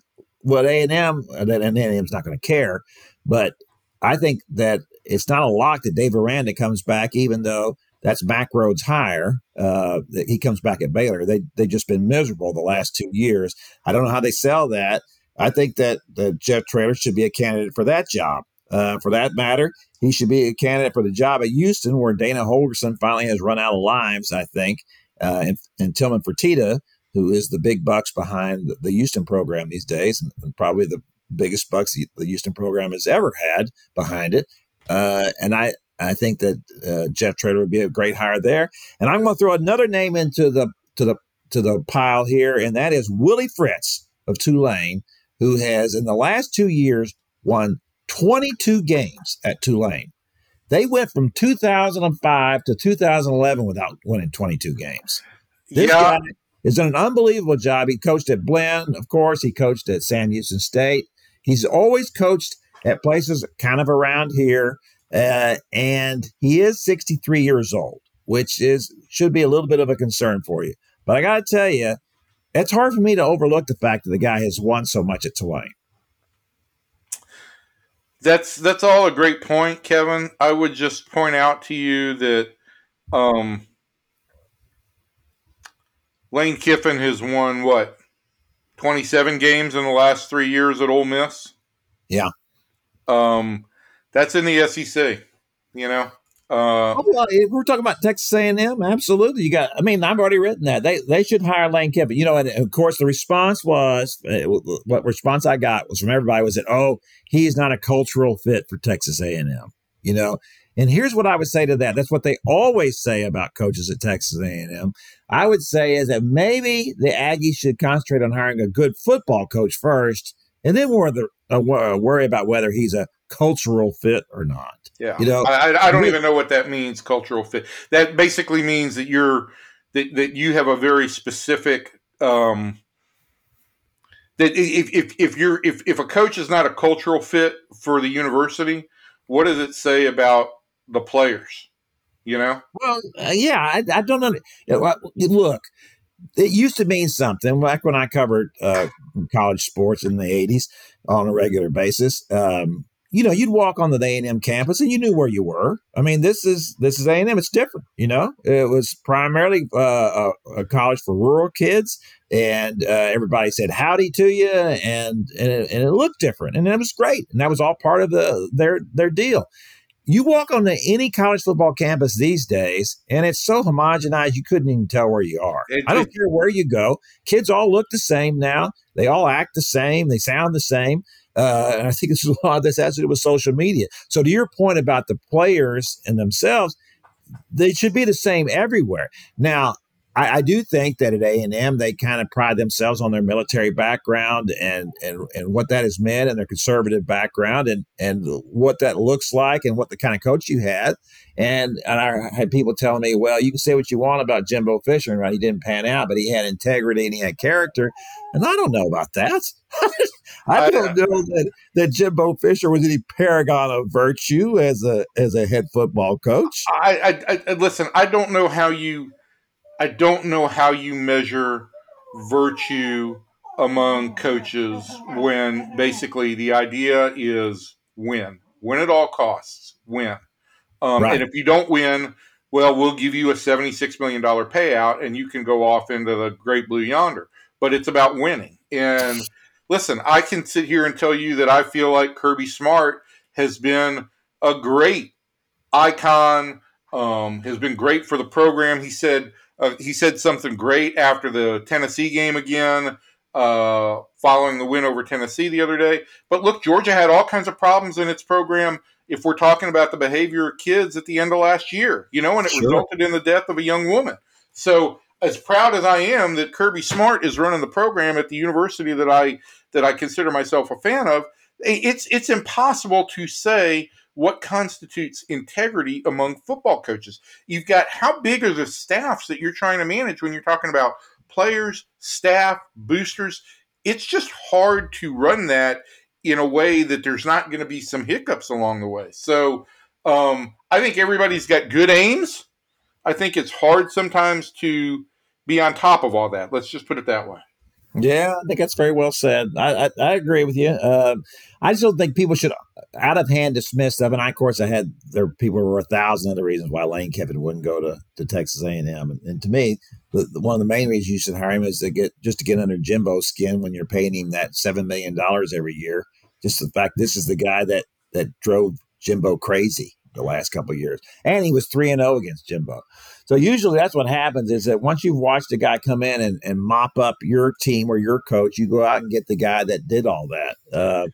Well, A and M, and A and M's not going to care, but I think that it's not a lock that Dave Aranda comes back, even though that's Mack Rhoades' hire. Uh, he comes back at Baylor. They they just been miserable the last two years. I don't know how they sell that. I think that that Jeff Traylor should be a candidate for that job. Uh, for that matter, he should be a candidate for the job at Houston, where Dana Holgorsen finally has run out of lives. I think, uh, and, and Tillman Fertitta who is the big bucks behind the- Houston program these days, and, probably the biggest bucks the the Houston program has ever had behind it. Uh, and I, I think that uh, Jeff Traylor would be a great hire there. And I'm going to throw another name into the to the to the pile here, and that is Willie Fritz of Tulane, who has in the last two years won 22 games at Tulane. They went from 2005 to 2011 without winning 22 games. This yeah, guy has done an unbelievable job. He coached at Blinn, of course. He coached at Sam Houston State. He's always coached at places kind of around here, uh, and he is 63 years old, which is should be a little bit of a concern for you. But I got to tell you, it's hard for me to overlook the fact that the guy has won so much at Tulane. that's that's all a great point, Kevin. I would just point out to you that um, Lane Kiffin has won what twenty seven games in the last three years at Ole Miss. Yeah. Um, that's in the SEC. You know. Uh, Oh, well, we're talking about Texas A&M, absolutely. You got. I mean, I've already written that they they should hire Lane Kiffin. You know, and of course, the response was uh, what response I got was from everybody was that oh, he's not a cultural fit for Texas A&M. You know, and here's what I would say to that. That's what they always say about coaches at Texas A&M. I would say is that maybe the Aggies should concentrate on hiring a good football coach first, and then uh, wor- worry about whether he's a cultural fit or not. Yeah, You know, I, I- I don't we- even know what that means. Cultural fit. That basically means that you're that, that you have a very specific. Um, that if, if if you're if, if a coach is not a cultural fit for the university, what does it say about the players? You know, Well, uh, yeah, I, I don't know. You know, what- Look, it used to mean something back when I covered uh, college sports in the '80s on a regular basis. Um, you know, you'd walk on the A and M campus and you knew where you were. I mean, this is this is A and M. It's different. You know, it was primarily uh, a, a college for rural kids, and uh, everybody said howdy to you, and and it, and it looked different, and it was great, and that was all part of the their their deal. You walk onto any college football campus these days, and it's so homogenized you couldn't even tell where you are. It- I don't it- care where you go; kids all look the same now. They all act the same. They sound the same. Uh, and I think this is a lot of this has to do with social media. So, to your point about the players and themselves, they should be the same everywhere. Now, I, I, do think that at A and M they kind of pride themselves on their military background and and and what that has meant and their conservative background and and what that looks like and what the kind of coach you had. And, and I had people telling me, well, you can say what you want about Jimbo Fisher, right? He didn't pan out, but he had integrity and he had character. And I don't know about that. I don't know that, that Jimbo Fisher was any paragon of virtue as a as a head football coach. I, I, I listen. I don't know how you I don't know how you measure virtue among coaches when basically the idea is win, win at all costs, win. Um, right. And if you don't win, well, we'll give you a $76 million payout and you can go off into the great blue yonder. But it's about winning. And listen, I can sit here and tell you that I feel like Kirby Smart has been a great icon, um, has been great for the program. He said, uh, he said something great after the Tennessee game again, uh, following the win over Tennessee the other day. But look, Georgia had all kinds of problems in its program. If we're talking about the behavior of kids at the end of last year, you know, and it sure. resulted in the death of a young woman. So, as proud as I am that Kirby Smart is running the program at the university that I that I consider myself a fan of, it's it's impossible to say what constitutes integrity among football coaches. You've got how big are the staffs that you're trying to manage when you're talking about players, staff, boosters. It's just hard to run that in a way that there's not going to be some hiccups along the way. So um, I think everybody's got good aims. I think it's hard sometimes to be on top of all that. Let's just put it that way. Yeah, I think that's very well said. I I, I agree with you. Uh, I just don't think people should out of hand dismiss stuff. And I, of course, I had there people were a thousand other reasons why Lane Kiffin wouldn't go to, to Texas A and M. And to me, the, the, one of the main reasons you should hire him is to get just to get under Jimbo's skin when you're paying him that seven million dollars every year. Just the fact this is the guy that that drove Jimbo crazy the last couple years, and he was three and zero oh against Jimbo. So usually that's what happens is that once you've watched a guy come in and, and mop up your team or your coach, you go out and get the guy that did all that. Uh,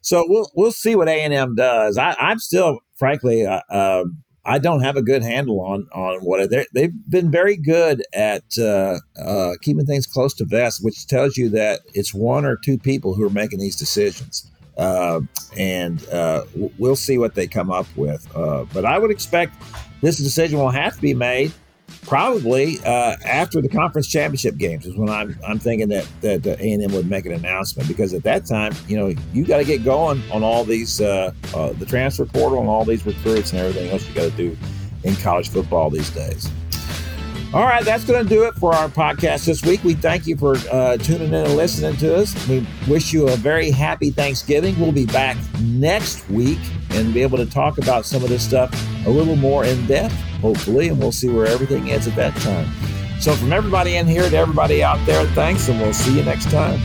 so we'll we'll see what A and M does. I, am still, frankly, uh, uh, I don't have a good handle on on what they've been very good at uh, uh, keeping things close to vest, which tells you that it's one or two people who are making these decisions. Uh, and uh, we'll see what they come up with. Uh, but I would expect this decision will have to be made probably uh, after the conference championship games is when I'm I'm thinking that that A and M would make an announcement because at that time you know you got to get going on all these uh, uh, the transfer portal and all these recruits and everything else you got to do in college football these days. All right, that's going to do it for our podcast this week. We thank you for uh, tuning in and listening to us. We wish you a very happy Thanksgiving. We'll be back next week and be able to talk about some of this stuff a little more in depth, hopefully, and we'll see where everything is at that time. So, from everybody in here to everybody out there, thanks, and we'll see you next time.